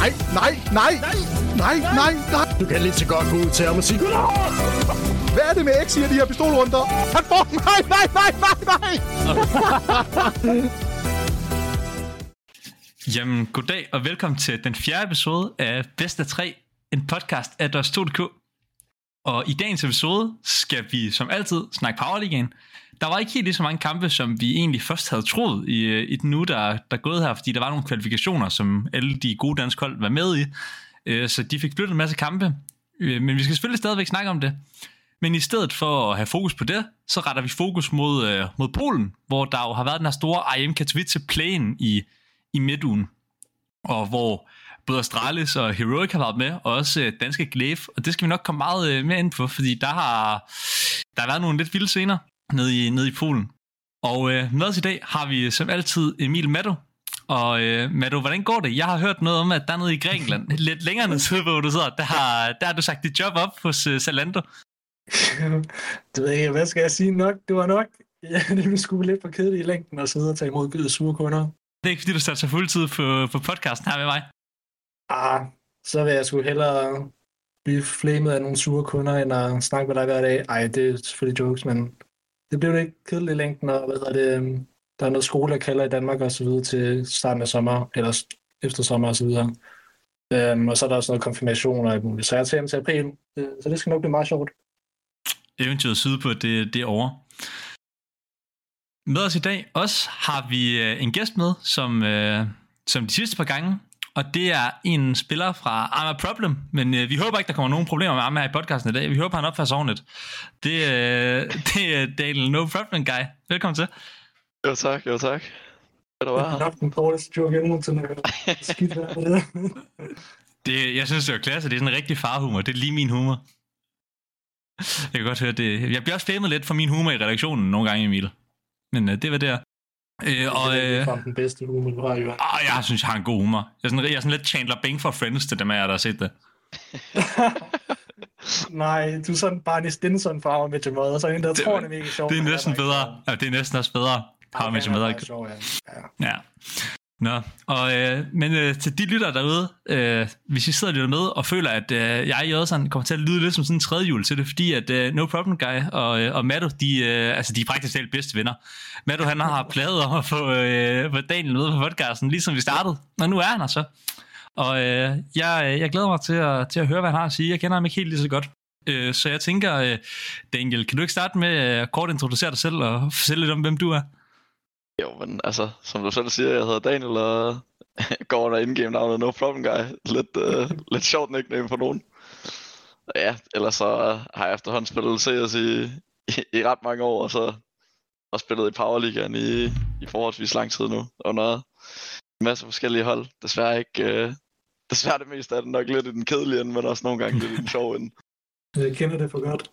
Nej, nej, nej, nej, nej, nej. Du kan lige så godt gå ud til ham og sige! Hvad er det med X i de her pistolrunder? Han får... Nej, nej, nej, nej, nej. Jamen, goddag og velkommen til den fjerde episode af Bedst af 3, en podcast af Dust 2.dk. Og i dagens episode skal vi som altid snakke Powerligaen. Der var ikke helt lige så mange kampe, som vi egentlig først havde troet i, øh, i den nu, der, der gået her, fordi der var nogle kvalifikationer, som alle de gode danske hold var med i. Øh, så de fik flyttet en masse kampe. Øh, men vi skal selvfølgelig stadigvæk snakke om det. Men i stedet for at have fokus på det, så retter vi fokus mod, øh, mod Polen, hvor der jo har været den her store IM Katowice plan i, i midtugen. Og hvor både Astralis og Heroic har været med, og også øh, danske Glaive, og det skal vi nok komme meget øh, mere ind på, fordi der har, der har været nogle lidt vilde scener nede i, nede i Polen. Og øh, med os i dag har vi som altid Emil Maddo. Og øh, Maddo, hvordan går det? Jeg har hørt noget om, at der nede i Grækenland, lidt længere nede side, hvor du sidder, der har, der har du sagt dit job op hos øh, Zalando. det ved jeg hvad skal jeg sige? Nok, det var nok. Ja, det ville sgu lidt for kedeligt i længden at sidde og tage imod gyde sure kunder. Det er ikke fordi, du satte sig fuldtid på, på podcasten her med mig. Ah, så vil jeg sgu hellere blive flamet af nogle sure kunder, end at snakke med dig hver dag. Ej, det er selvfølgelig jokes, men det blev det ikke kedeligt i længden, og hvad hedder det, øhm, der er noget skole, jeg kalder i Danmark og så videre til starten af sommer, eller efter sommer og så videre. Øhm, og så er der også noget konfirmation og alt muligt. Så jeg tager til april, øh, så det skal nok blive meget sjovt. Eventyret sydpå, det, det er over. Med os i dag også har vi øh, en gæst med, som, øh, som de sidste par gange, og det er en spiller fra I'm a Problem, men øh, vi håber ikke, der kommer nogen problemer med ham her i podcasten i dag. Vi håber, han opfører sig ordentligt. Det, øh, det er Daniel No Problem Guy. Velkommen til. Jo tak, jo tak. Det er Jeg har haft den dårligste joke jeg nogensinde har skidt. Det, jeg synes, det er klasse. Det er sådan en rigtig farhumor. Det er lige min humor. Jeg kan godt høre det. Jeg bliver også famet lidt for min humor i redaktionen nogle gange, Emil. Men øh, det var der. Øh, og, det er øh, den bedste humor, du har, Johan. Ah, jeg synes, jeg har en god humor. Jeg er sådan, jeg er sådan lidt Chandler Bing for Friends til dem af jer, der har set det. Nej, du er sådan Barney Stinson med til måde, og så en, der det, tror, det er mega sjovt. Det er næsten bedre. Ja, det er næsten også bedre. Har med til med. Ja. ja. Nå, og, øh, men øh, til de lytter derude, øh, hvis I sidder lidt med og føler, at øh, jeg i Jødsen kommer til at lyde lidt som sådan en tredjehjul til det, fordi at øh, No Problem Guy og, øh, og Matto, de, øh, altså, de er praktisk talt bedste venner. Matto, han har pladet om at få, øh, få Daniel med på podcasten, ligesom vi startede, og nu er han altså. Og øh, jeg, øh, jeg glæder mig til at, til at høre, hvad han har at sige. Jeg kender ham ikke helt lige så godt. Øh, så jeg tænker, øh, Daniel, kan du ikke starte med øh, at kort introducere dig selv og fortælle lidt om, hvem du er? Jo, men altså, som du selv siger, jeg hedder Daniel, og går under indgame navnet No Problem Guy. Lidt, uh, lidt sjovt nickname for nogen. Ja, ellers så har jeg efterhånden spillet CS i, i, i ret mange år, og så har spillet i Powerligaen i, i forholdsvis lang tid nu, under en masse forskellige hold. Desværre ikke, uh, desværre det meste af det nok lidt i den kedelige ende, men også nogle gange lidt i den sjove ende. Jeg kender det for godt.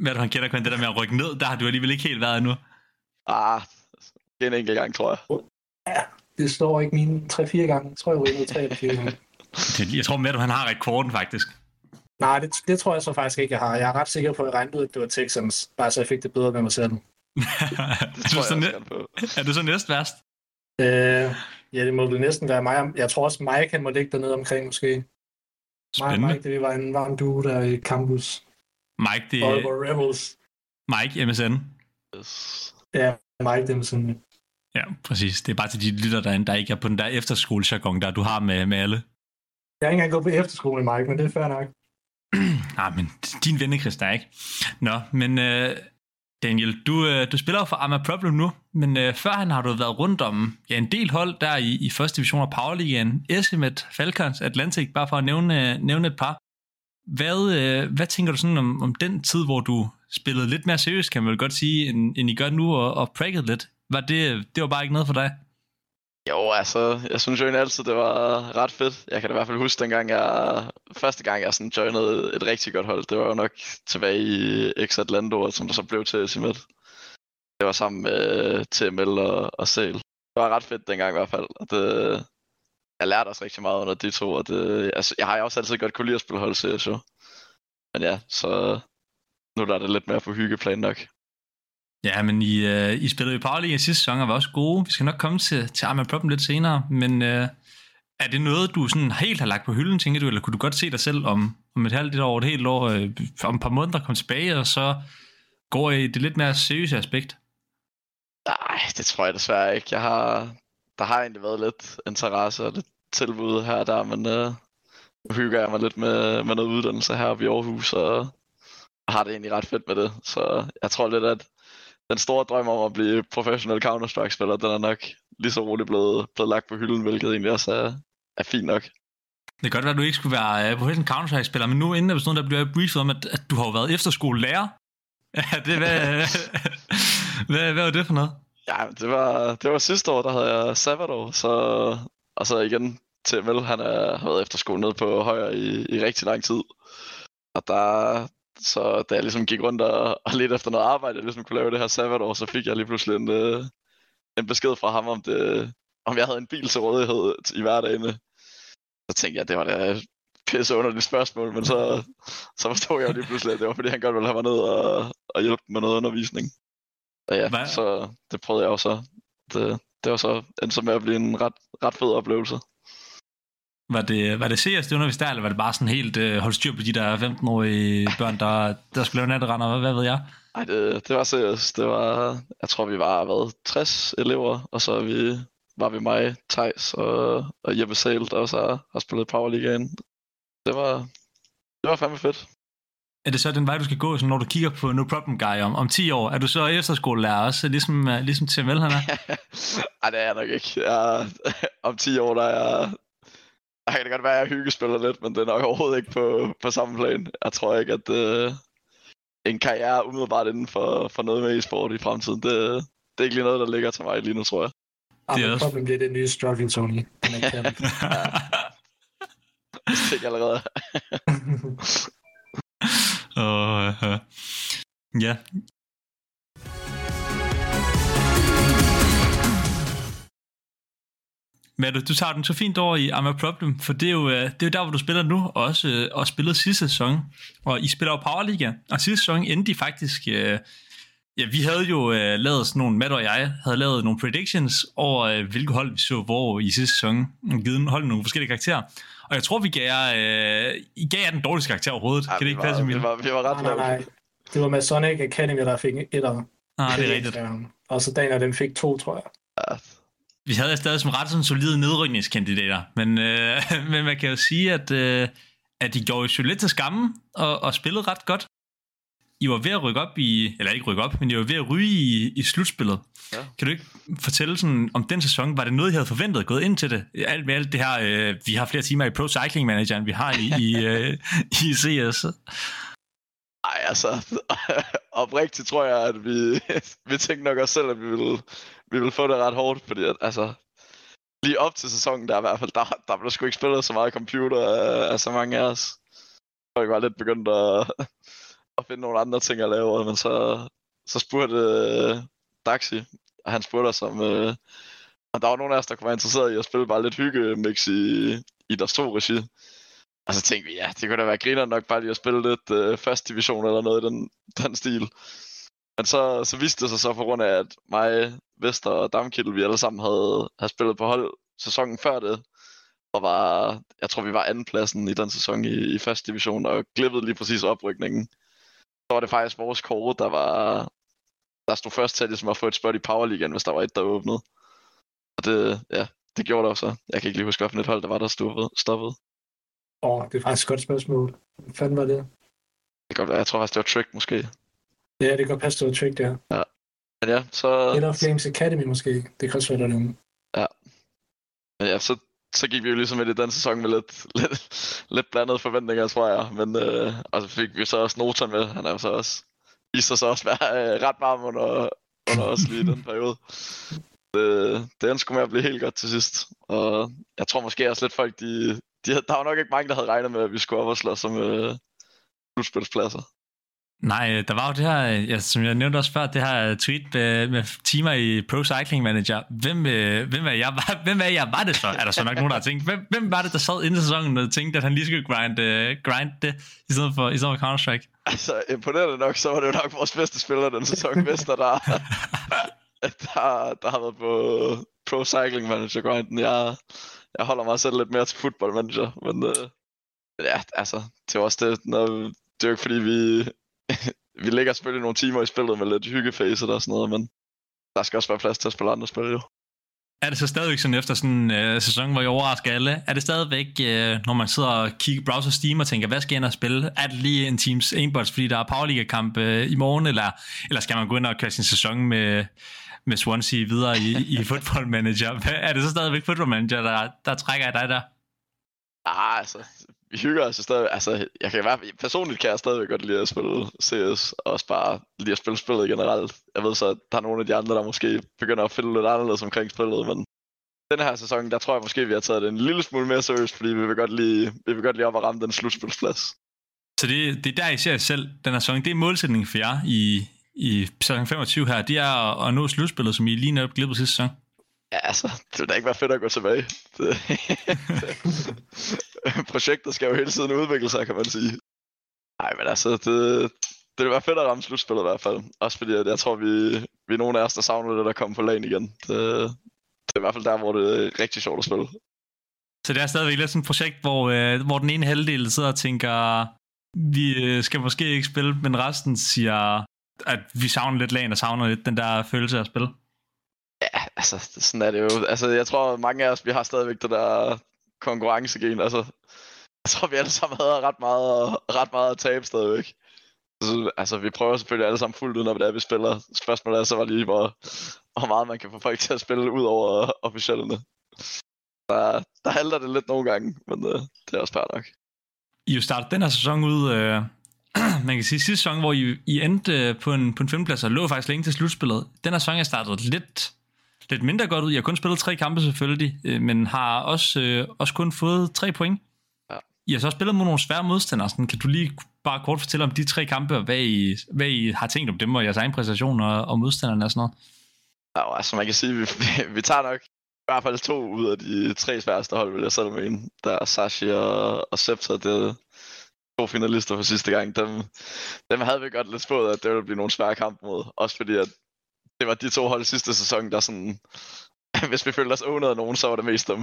Hvad du han kender kun det der med at rykke ned, der har du alligevel ikke helt været endnu. Ah, det er en enkelt gang, tror jeg. Ja, det står ikke mine 3-4 gange. Jeg tror, jeg rykkede 3 eller 4 gange. Jeg tror med, at han har rekorden, faktisk. Nej, det, det tror jeg så faktisk ikke, jeg har. Jeg er ret sikker på, at jeg regnede ud, at det var Texans. Bare så jeg fik det bedre med mig selv. det tror er, du jeg så på. er du så næst værst? Øh, ja, det må vel næsten være mig. Jeg tror også, Mike han må ligge dernede omkring, måske. Spændende. Mike, det var en varm duo der i campus. Mike, det er... Rebels. Mike, MSN. Yes. Ja, Mike, sådan. Ja, præcis. Det er bare til de lytter derinde, der ikke er på den der efterskolejargon, der du har med, med alle. Jeg har ikke engang gået på efterskole Mike, men det er fair nok. Nej, men din vennekrist er ikke. Nå, men uh, Daniel, du, uh, du spiller jo for Amma Problem nu, men uh, førhen har du været rundt om ja, en del hold der i, i første division af Powerligaen, Esimet, Falcons, Atlantic, bare for at nævne, nævne et par. Hvad, uh, hvad tænker du sådan om, om den tid, hvor du spillede lidt mere seriøst, kan man vel godt sige, end, end I gør nu, og, og prækket lidt? Var det, det var bare ikke noget for dig? Jo, altså, jeg synes jo altid, det var ret fedt. Jeg kan da i hvert fald huske dengang, jeg, første gang jeg sådan joinede et rigtig godt hold, det var jo nok tilbage i X Atlanta, som der så blev til Simet. Det var sammen med TML og, og Sale. Det var ret fedt dengang i hvert fald, og det, jeg lærte også rigtig meget under de to, og det, altså, jeg har jo også altid godt kunne lide at spille hold CS så. Men ja, så nu er det lidt mere på hyggeplan nok. Ja, men I, uh, I spillede jo Powerliga sidste sæson og var også gode. Vi skal nok komme til, til Arma Problem lidt senere, men uh, Er det noget, du sådan helt har lagt på hylden, tænker du, eller kunne du godt se dig selv om, om et halvt år, et helt år, øh, om et par måneder komme tilbage, og så går i det lidt mere seriøse aspekt? Nej, det tror jeg desværre ikke. Jeg har, der har egentlig været lidt interesse og lidt tilbud her og der, men øh, nu hygger jeg mig lidt med, med noget uddannelse her i Aarhus, og har det egentlig ret fedt med det. Så jeg tror lidt, at den store drøm om at blive professionel Counter-Strike-spiller, den er nok lige så roligt blevet, blevet lagt på hylden, hvilket egentlig også er, er fint nok. Det kan godt være, at du ikke skulle være uh, professionel Counter-Strike-spiller, men nu inden der sådan, der bliver briefet om, at, at du har jo været efterskolelærer. Ja, det, hvad, hvad, hvad var det for noget? Ja, det var, det var sidste år, der havde jeg sabbatår, så, og så igen til Mel, han er, har været efterskole nede på højre i, i rigtig lang tid. Og der, så da jeg ligesom gik rundt og, og lidt efter noget arbejde, jeg ligesom kunne lave det her sabbatår, så fik jeg lige pludselig en, øh, en besked fra ham, om, det, om jeg havde en bil til rådighed i hverdagen. Så tænkte jeg, det var da pisse underligt spørgsmål, men så, så forstod jeg jo lige pludselig, at det var fordi, han godt ville have mig ned og, og hjælpe med noget undervisning. Og ja, Hvad? så det prøvede jeg også. Det, det var så endte så med at blive en ret, ret fed oplevelse. Var det, var det CS, det underviste der, eller var det bare sådan helt uh, holde styr på de der 15-årige børn, der, der skulle lave natterender, hvad, hvad ved jeg? Nej, det, det var seriøst. Det var, jeg tror, vi var hvad, 60 elever, og så vi, var vi mig, Thijs og, og Jeppe Sale, der også har, har spillet Powerligaen. Det var, det var fandme fedt. Er det så den vej, du skal gå, så når du kigger på No Problem Guy om, om 10 år? Er du så efterskolelærer også, ligesom, uh, ligesom Tim Vel, han er? Ej, det er jeg nok ikke. Jeg, om 10 år, der er. Der kan det godt være, at jeg hyggespiller lidt, men det er nok overhovedet ikke på, på samme plan. Jeg tror ikke, at øh, en karriere umiddelbart inden for, for noget med e-sport i fremtiden, det, det er ikke lige noget, der ligger til mig lige nu, tror jeg. Ah, Det er også- problem bliver det nye struggle, Tony. Den er kendt. Det er allerede. Og, uh, ja. Men du, du tager den så fint over i I'm a Problem, for det er jo, øh, det er jo der, hvor du spiller nu, og også øh, og spillede sidste sæson. Og I spiller jo Powerliga, og sidste sæson endte de faktisk... Øh, ja, vi havde jo øh, lavet sådan nogle, Matt og jeg havde lavet nogle predictions over, øh, hvilke hold vi så hvor i sidste sæson, givet hold nogle forskellige karakterer. Og jeg tror, vi gav jer, øh, I gav jer den dårligste karakter overhovedet. Ja, kan det ikke var, passe, Emil? vi var, vi var ret nej, nej, nej. Det var med Sonic Academy, der fik et etter. Ah, det er rigtigt. Og så Daniel, den fik to, tror jeg. Ja, Vi havde stadig som ret sådan solide nedrykningskandidater, men, øh, men man kan jo sige, at, øh, at de gjorde jo lidt til skamme og, og spillede ret godt. I var ved at rykke op i, eller ikke rykke op, men I var ved at ryge i, i slutspillet. Ja. Kan du ikke fortælle sådan, om den sæson, var det noget, I havde forventet gået ind til det? Alt med alt det her, øh, vi har flere timer i Pro Cycling Manager, end vi har i, i, øh, i CS. Ej, altså, oprigtigt tror jeg, at vi, vi tænkte nok os selv, at vi ville, vi ville få det ret hårdt, fordi at, altså, lige op til sæsonen der i hvert fald, der, der blev sgu ikke spillet så meget computer af, af så mange af os. Folk var lidt begyndt at, at finde nogle andre ting at lave, men så, så spurgte øh, Daxi, og han spurgte os om, øh, om der var nogen af os, der kunne være interesseret i at spille bare lidt hygge-mix i, i deres to regi. Og så tænkte vi, ja, det kunne da være griner nok bare lige at spille lidt øh, første division eller noget i den, den stil. Men så, så viste det sig så på grund af, at mig, Vester og Damkilde, vi alle sammen havde, havde spillet på hold sæsonen før det. Og var, jeg tror vi var andenpladsen i den sæson i, i første division, og glippede lige præcis oprykningen. Så var det faktisk vores kåre, der var, der stod først til ligesom at få et spot i Powerligaen, hvis der var et, der åbnede. Og det, ja, det gjorde der jo så. Jeg kan ikke lige huske, hvilket et hold, der var, der stoppede. stoppede. Åh, oh, det er faktisk et godt spørgsmål. Hvad fanden var det? Det kan godt være, jeg tror faktisk, det var Trick måske. Ja, det kan godt passe, det var trick der. Men ja, så, Eller Flames Academy måske. Det kan også være, der er nogen. men ja, så, så gik vi jo ligesom ind i den sæson med lidt, lidt, lidt blandede forventninger, tror jeg. Men øh, og så fik vi så også Notan med. Han er jo så også, viste sig så også være øh, ret varm under, under os lige i den periode. Det, det endte sgu med at blive helt godt til sidst. Og jeg tror måske også lidt folk, de, de der var nok ikke mange, der havde regnet med, at vi skulle op og slås om øh, slutspilspladser. Nej, øh, der var jo det her, øh, ja, som jeg nævnte også før, det her tweet med, med timer i Pro Cycling Manager. Hvem, øh, hvem, er jeg, var, hvem er jeg var det så? Er der så nok nogen, der har tænkt, hvem, hvem var det, der sad inden sæsonen og tænkte, at han lige skulle grind, uh, grind det, i stedet for, i stedet for Counter-Strike? Altså, imponerende nok, så var det jo nok vores bedste spiller den sæson, Vester, der, der, der har været på Pro Cycling Manager grinden. Jeg, jeg holder mig selv lidt mere til football manager, men øh, ja, altså, det er også det, når, det er jo ikke fordi vi, vi lægger selvfølgelig nogle timer i spillet med lidt hyggefase og sådan noget, men der skal også være plads til at spille andre spil jo. Er det så stadigvæk sådan efter sådan en øh, sæson, hvor I overrasker alle, er det stadigvæk, øh, når man sidder og kigger browser Steam og tænker, hvad skal jeg ind og spille? Er det lige en Teams Aimbots, fordi der er Powerliga-kamp øh, i morgen, eller, eller skal man gå ind og køre sin sæson med, med Swansea videre i, i Football Manager? Er det så stadigvæk Football Manager, der, der trækker dig der? Ah, altså, vi hygger os stadig. Altså, jeg kan fald, personligt kan jeg stadigvæk godt lide at spille CS, og også bare lide at spille spillet generelt. Jeg ved så, at der er nogle af de andre, der måske begynder at finde lidt anderledes omkring spillet, men den her sæson, der tror jeg måske, vi har taget det en lille smule mere seriøst, fordi vi vil godt lige, vi vil godt lige op og ramme den slutspilsplads. Så det, det er der, I ser jer selv den her sæson. Det er målsætningen for jer i, i sæson 25 her. Det er at, at nå slutspillet, som I lige netop glippede sidste sæson. Ja, altså, det vil da ikke være fedt at gå tilbage. Det, projektet skal jo hele tiden udvikle sig, kan man sige. Nej, men altså, det, det vil være fedt at ramme slutspillet i hvert fald. Også fordi, at jeg tror, vi, vi er nogle af os, der savner det, der kommer på lagen igen. Det, det er i hvert fald der, hvor det er rigtig sjovt at spille. Så det er stadigvæk lidt sådan et projekt, hvor, øh, hvor den ene halvdel sidder og tænker, vi øh, skal måske ikke spille, men resten siger, at vi savner lidt lagen og savner lidt den der følelse af at spille. Ja, altså, sådan er det jo. Altså, jeg tror, mange af os, vi har stadigvæk det der konkurrencegen. Altså, jeg tror, vi alle sammen havde ret meget, ret meget at tabe stadigvæk. Så, altså, vi prøver selvfølgelig alle sammen fuldt ud, når det er, vi spiller. Spørgsmålet er så var lige, hvor, hvor meget man kan få folk til at spille ud over officiellerne. Der, der halter det lidt nogle gange, men uh, det er også fair nok. I jo startede den her sæson ud, øh, man kan sige sidste sæson, hvor I, I endte øh, på en, på en femteplads og lå faktisk længe til slutspillet. Den her sæson er startet lidt, lidt mindre godt ud. Jeg har kun spillet tre kampe selvfølgelig, øh, men har også, øh, også kun fået tre point. Ja. I har så også spillet mod nogle svære modstandere. Sådan, kan du lige bare kort fortælle om de tre kampe, og hvad I, hvad I har tænkt om dem, og jeres egen præstation og, og modstanderne og sådan noget? Ja, altså man kan sige, vi, vi, vi tager nok i hvert fald to ud af de tre sværeste hold, vil jeg selv mene. Der er Sashi og, og Septa, det to finalister for sidste gang. Dem, dem havde vi godt lidt spået, at det ville blive nogle svære kampe mod. Også fordi, at det var de to hold sidste sæson, der sådan... Hvis vi følte os under nogen, så var det mest dem.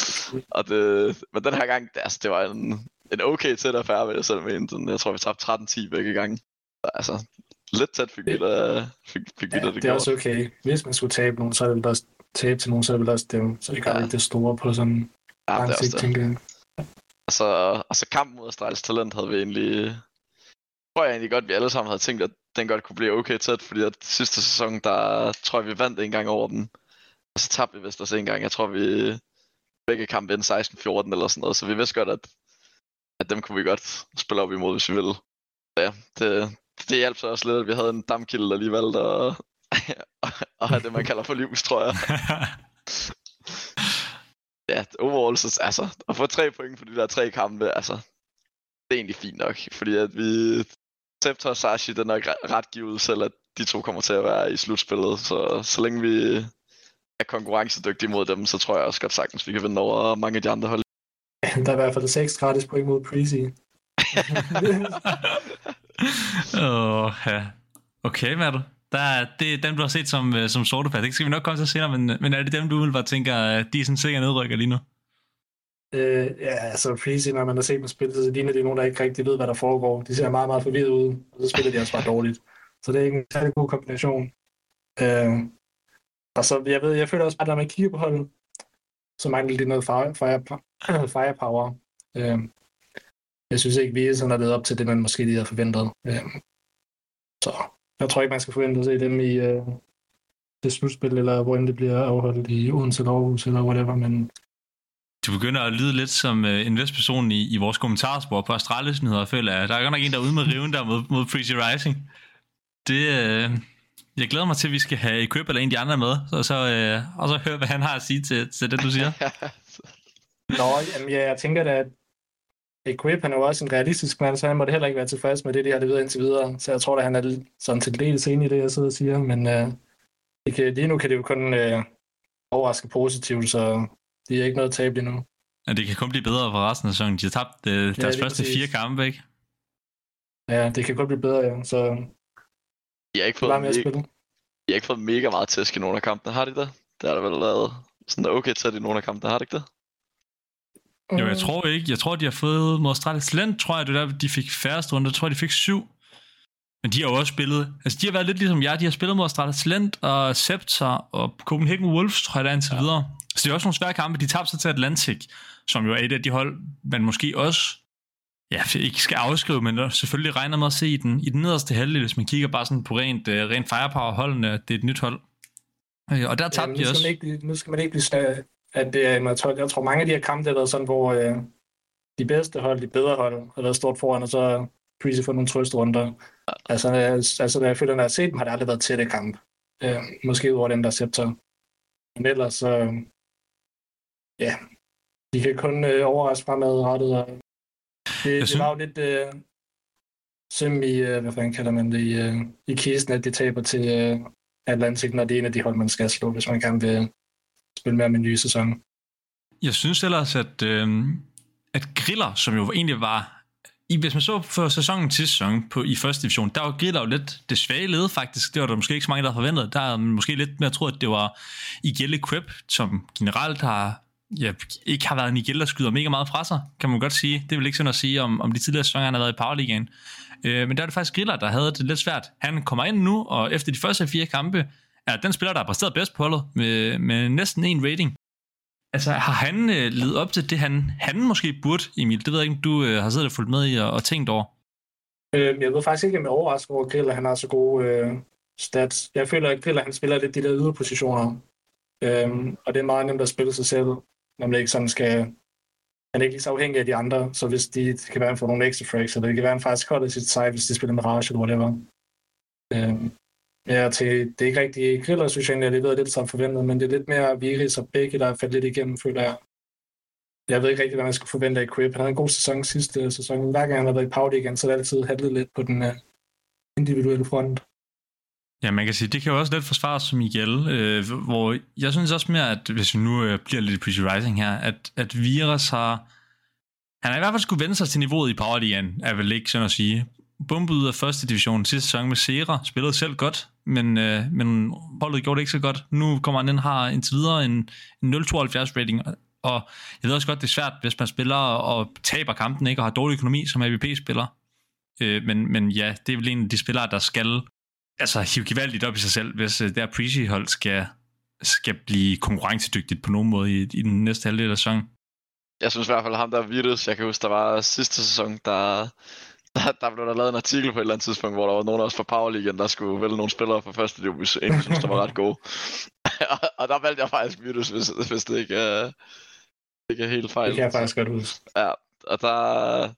og det, men den her gang, det, altså, det var en, en okay tæt affære, vil jeg selv mene. Sådan, Jeg tror, vi tabte 13-10 begge gange. Så, altså, lidt tæt fik vi da, fik, fik vi Ja, da det, det, er gjort. også okay. Hvis man skulle tabe nogen, så er det vel også tabe til nogen, så er det vel også dem. Så det gør Ja. ikke det store på sådan Ja, lang sigt, tænker jeg. Altså, altså kampen mod Astralis Talent havde vi egentlig... tror jeg egentlig godt, vi alle sammen havde tænkt, at den godt kunne blive okay tæt, fordi at sidste sæson, der tror jeg, vi vandt en gang over dem. Og så tabte vi vist også en gang. Jeg tror, vi begge kampe endte 16-14 eller sådan noget, så vi vidste godt, at, at dem kunne vi godt spille op imod, hvis vi ville. Så ja, det, det hjalp så også lidt, at vi havde en damkilde, der lige valgte at, at have det, man kalder for livs, tror jeg. Ja, overall, så, altså, at få tre point for de der tre kampe, altså, det er egentlig fint nok, fordi at vi, Septa og Sashi, det er nok re- ret givet selv, at de to kommer til at være i slutspillet, så så længe vi er konkurrencedygtige mod dem, så tror jeg også godt sagtens, vi kan vinde over mange af de andre hold. Der er i hvert fald seks gratis point mod Prezi. Åh, ja. Okay, hvad er du? Der er, det er dem, du har set som, øh, som sortepad. Det skal vi nok komme til senere, men, men er det dem, du vil bare tænker, øh, de er sådan sikkert nedrykker lige nu? Øh, ja, altså Freezy, når man har set dem spille, så ligner det nogen, der ikke rigtig ved, hvad der foregår. De ser meget, meget forvirret ud, og så spiller de også bare dårligt. Så det er ikke en særlig god kombination. Øh, og så, jeg ved, jeg føler også bare, at når man kigger på holdet, så mangler de noget fire, fire, firepower. Øh, jeg synes ikke, vi er sådan er ledet op til det, man måske lige havde forventet. Øh, så jeg tror ikke, man skal forvente at se dem i øh, det slutspil, eller hvor end det bliver afholdt i Odense eller Aarhus, eller whatever, men du begynder at lyde lidt som øh, en vist person i, i vores kommentarspor på Astralis nyheder, føler jeg. Der er godt nok en, der er ude med riven der mod, mod Freezy Rising. Det, øh, jeg glæder mig til, at vi skal have Equip eller en af de andre med, så, så, øh, og så høre, hvad han har at sige til, til det, du siger. Nå, jamen, ja, jeg tænker da, at Equip, han er jo også en realistisk mand, så han måtte heller ikke være tilfreds med det, de har leveret indtil videre. Så jeg tror, da, han er sådan til dels enig i det, jeg sidder og siger. Men øh, det kan, lige nu kan det jo kun øh, overraske positivt, så det er ikke noget tab lige nu. Ja, det kan kun blive bedre for resten af sæsonen. De har tabt øh, deres lige første præcis. fire kampe, ikke? Ja, det kan kun blive bedre, ja. Så I har ikke fået, med at me- spille. I har ikke fået mega meget tæsk i nogle af kampene, har de det? Det har der vel lavet sådan okay til i nogle af kampene, har det ikke det? Jo, jeg tror ikke. Jeg tror, de har fået mod Astralis Talent, tror jeg, det er der, de fik færrest runde. Jeg tror, de fik syv. Men de har jo også spillet, altså de har været lidt ligesom jeg, de har spillet mod Astralis Talent og Scepter og Copenhagen Wolves, tror jeg, der er indtil ja. videre. Så det er også nogle svære kampe. De tabte sig til Atlantic, som jo er et af de hold, man måske også ja, ikke skal afskrive, men selvfølgelig regner med at se i den, i den nederste halvdel, hvis man kigger bare sådan på rent, uh, rent firepower-holdene, det er et nyt hold. Øh, og der tabte ja, de også. Ikke, nu skal man ikke blive at det er en Jeg tror, mange af de her kampe, har været sådan, hvor øh, de bedste hold, de bedre hold, har været stort foran, og så Breezy får nogle trøstrunder. Altså, altså, da jeg føler, når jeg har set dem, har det aldrig været tætte kamp. Øh, måske over dem, der Scepter. Men ellers, så... Øh, ja, de kan kun øh, overraske fremadrettet. Og det, det synes... var jo lidt øh, sim i, øh, hvad fanden kalder man det, i, øh, i kisten, at de taber til øh, Atlantic, når det er en af de hold, man skal slå, hvis man gerne vil spille mere med en ny sæson. Jeg synes ellers, at, øh, at Griller, som jo egentlig var i, hvis man så for sæsonen til sæson på, i første division, der var Griller jo lidt det svage led faktisk. Det var der måske ikke så mange, der havde forventet. Der er måske lidt mere troet, at det var Igelle Quip, som generelt har ja, ikke har været en Igelle, der skyder mega meget fra sig, kan man godt sige. Det vil ikke sådan at sige om, om de tidligere sæsoner, han har været i Powerligaen. Øh, men der er det faktisk Griller, der havde det lidt svært. Han kommer ind nu, og efter de første fire kampe, er den spiller, der har præsteret bedst på holdet, med, med næsten en rating. Altså, har han øh, ledet op til det, han, han måske burde, Emil? Det ved jeg ikke, om du øh, har siddet og fulgt med i og, og tænkt over. Øh, jeg ved faktisk ikke, om jeg er overrasket over, at Griller han har så gode øh, stats. Jeg føler, at Griller han spiller lidt de der yderpositioner. Øh, og det er meget nemt at spille sig selv, når man ikke sådan skal... Han er ikke lige så afhængig af de andre, så hvis de det kan være, at få nogle ekstra frags, eller det kan være, at han faktisk holder sit side, hvis de spiller Mirage eller whatever. Øhm, Ja, til, det er ikke rigtig griller, synes jeg egentlig, det er lidt som forventet, men det er lidt mere Viris og begge, der er faldet lidt igennem, føler jeg. Jeg ved ikke rigtig, hvad man skal forvente af Crip. Han havde en god sæson sidste sæson. Hver gang han har været i Pauli igen, så er det altid handlet lidt på den uh, individuelle front. Ja, man kan sige, det kan jo også lidt forsvares som Miguel, øh, hvor jeg synes også mere, at hvis vi nu øh, bliver lidt i Pretty Rising her, at, at Virus har, han har i hvert fald skulle vende sig til niveauet i Power League, er vel ikke sådan at sige bumpet ud af første division sidste sæson med Sera, spillede selv godt, men, øh, men holdet gjorde det ikke så godt. Nu kommer han ind har indtil videre en, en 0,72 rating, og jeg ved også godt, det er svært, hvis man spiller og taber kampen, ikke, og har dårlig økonomi som AVP-spiller. Øh, men, men ja, det er vel en af de spillere, der skal altså, hive gevaldigt op i sig selv, hvis øh, der Prezi-hold skal, skal blive konkurrencedygtigt på nogen måde i, i den næste halvdel af sæsonen. Jeg synes i hvert fald, ham der er Virus, jeg kan huske, der var sidste sæson, der, der, der blev der lavet en artikel på et eller andet tidspunkt, hvor der var nogen os fra Power League, der skulle vælge nogle spillere fra første liv, hvis en synes, der var ret gode. og, og, der valgte jeg faktisk Virus, hvis, hvis det ikke er, ikke er helt fejl. Det kan jeg faktisk godt huske. Ja, og der...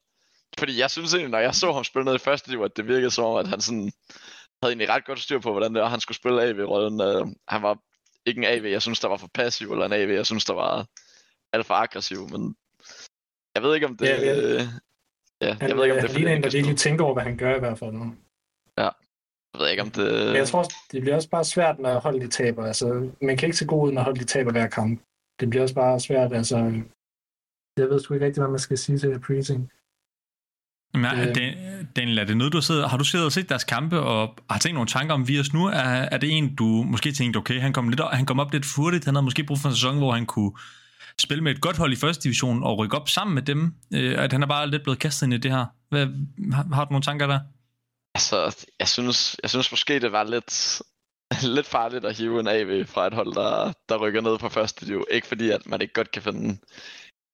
Fordi jeg synes egentlig, når jeg så ham spille ned i første liv, at det virkede som om, at han sådan havde egentlig ret godt styr på, hvordan det var, han skulle spille AV-rollen. Uh, han var ikke en AV, jeg synes, der var for passiv, eller en AV, jeg synes, der var alt for aggressiv, men jeg ved ikke, om det... Ja, ja. Ja, han, jeg ved ikke, om det er en, der virkelig tænker over, hvad han gør i hvert fald. Ja. Jeg ved ikke, om det... Men jeg tror, det bliver også bare svært, når holdet de taber. Altså, man kan ikke se god ud, når holdet de taber hver kamp. Det bliver også bare svært, altså... Jeg ved sgu ikke rigtig, hvad man skal sige til Preaching. Men er det, Daniel, er det noget, du sidder, har du siddet og set deres kampe, og har tænkt nogle tanker om Virus nu? Er, er det en, du måske tænkte, okay, han kom, lidt, han kom op lidt furtigt, han havde måske brug for en sæson, hvor han kunne spille med et godt hold i første division og rykke op sammen med dem, øh, at han er bare lidt blevet kastet ind i det her. Hvad, har, har du nogle tanker der? Altså, jeg synes, jeg synes måske, det var lidt, lidt farligt at hive en AV fra et hold, der, der rykker ned på første division. Ikke fordi, at man ikke godt kan finde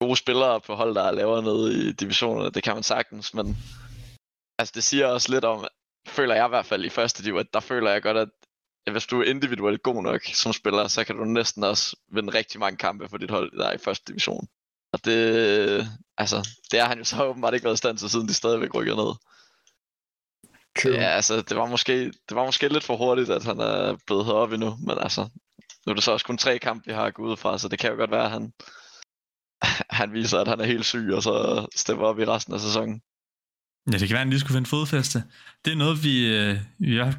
gode spillere på hold, der er lavere nede i divisionerne. Det kan man sagtens, men altså, det siger også lidt om, føler jeg i hvert fald i første division, at der føler jeg godt, at hvis du er individuelt god nok som spiller, så kan du næsten også vinde rigtig mange kampe for dit hold, der er i første division. Og det, altså, det er han jo så åbenbart ikke været i stand til, siden de stadigvæk rykker ned. True. Ja, altså, det var, måske, det var måske lidt for hurtigt, at han er blevet heroppe endnu, men altså, nu er det så også kun tre kampe, vi har gået ud fra, så det kan jo godt være, at han, han viser, at han er helt syg, og så stemmer op i resten af sæsonen. Ja, det kan være, at han lige skulle finde fodfæste. Det er noget, vi, øh,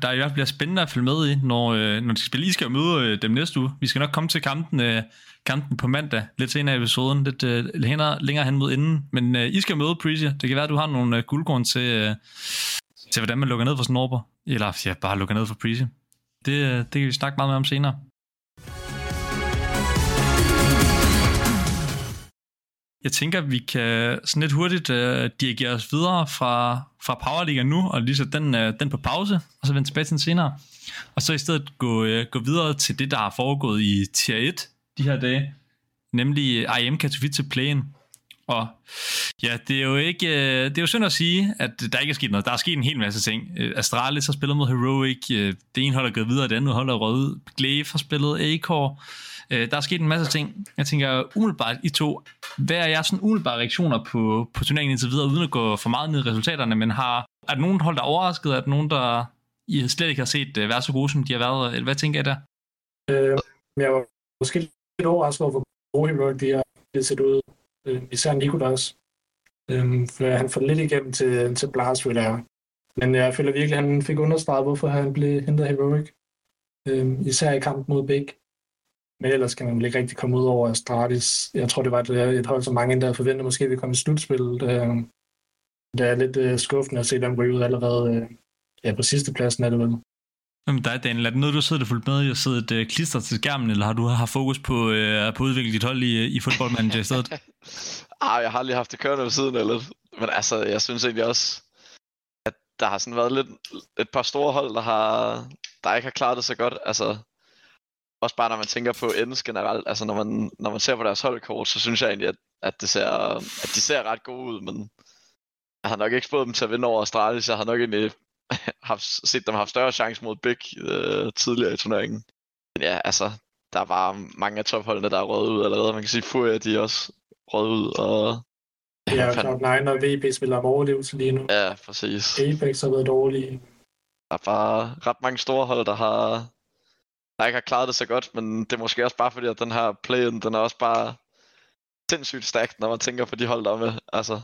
der i hvert fald bliver spændende at følge med i, når, øh, når de skal lige skal møde øh, dem næste uge. Vi skal nok komme til kampen, øh, kampen på mandag, lidt senere i episoden, lidt øh, længere, længere hen mod inden. Men øh, I skal møde Prezi. Det kan være, at du har nogle guldkorn til, til, hvordan man lukker ned for Snorber. Eller ja, bare lukker ned for Prezi. Det, det kan vi snakke meget mere om senere. Jeg tænker, vi kan sådan lidt hurtigt uh, dirigere os videre fra, fra Powerliga nu, og lige så den, uh, den på pause, og så vende tilbage til den senere. Og så i stedet gå, uh, gå videre til det, der har foregået i Tier 1 de her dage, nemlig IM Katowice Playen. Og ja, det er jo ikke, øh, det er jo synd at sige, at der ikke er sket noget. Der er sket en hel masse ting. Øh, Astralis har spillet mod Heroic, øh, det ene hold er gået videre, det andet hold er røget ud. Glaive har spillet Acor. Øh, Der er sket en masse ting. Jeg tænker umiddelbart, I to, hvad er jeres sådan umiddelbare reaktioner på, på turneringen indtil videre, uden at gå for meget ned i resultaterne, men har, er der nogen hold, der er overrasket? Er der nogen, der I slet ikke har set øh, være så gode, som de har været? Hvad tænker I der? Øh, jeg var måske lidt overrasket over, hvor gode de har set ud øh, især Nikolas. Øh, for han får lidt igennem til, til Blast, vil jeg. Men jeg føler virkelig, at han fik understreget, hvorfor han blev hentet Heroic. Øh, især i kampen mod Big. Men ellers kan man vel ikke rigtig komme ud over Astralis. Jeg tror, det var et, et hold, som mange endda havde forventet, måske vi komme i slutspillet. Øh, det er lidt øh, skuffende at se dem ryge ud allerede øh, ja, på sidste pladsen er det vel. Jamen dig, Daniel, er det noget, du sidder fuldt med i at sidde et uh, klister til skærmen, eller har du har fokus på, uh, på at udvikle dit hold i, i fodboldmanager i stedet? ah, jeg har aldrig haft det kørende ved siden eller Men altså, jeg synes egentlig også, at der har sådan været lidt et par store hold, der, har, der ikke har klaret det så godt. Altså, også bare når man tænker på ends generelt, altså når man, når man ser på deres holdkort, så synes jeg egentlig, at, at, det ser, at de ser ret gode ud, men jeg har nok ikke fået dem til at vinde over Astralis. Jeg har nok egentlig haft, set dem have større chance mod Big øh, tidligere i turneringen. Men ja, altså, der var mange af topholdene, der er røget ud allerede. Man kan sige, Furia, de er også røget ud, og... Ja, Cloud9 og VB spiller om overlevelse lige nu. Ja, præcis. Apex har været dårlige. Der er bare ret mange store hold, der har der ikke har klaret det så godt, men det er måske også bare fordi, at den her play den er også bare sindssygt stærkt, når man tænker på de hold, der er med. Altså.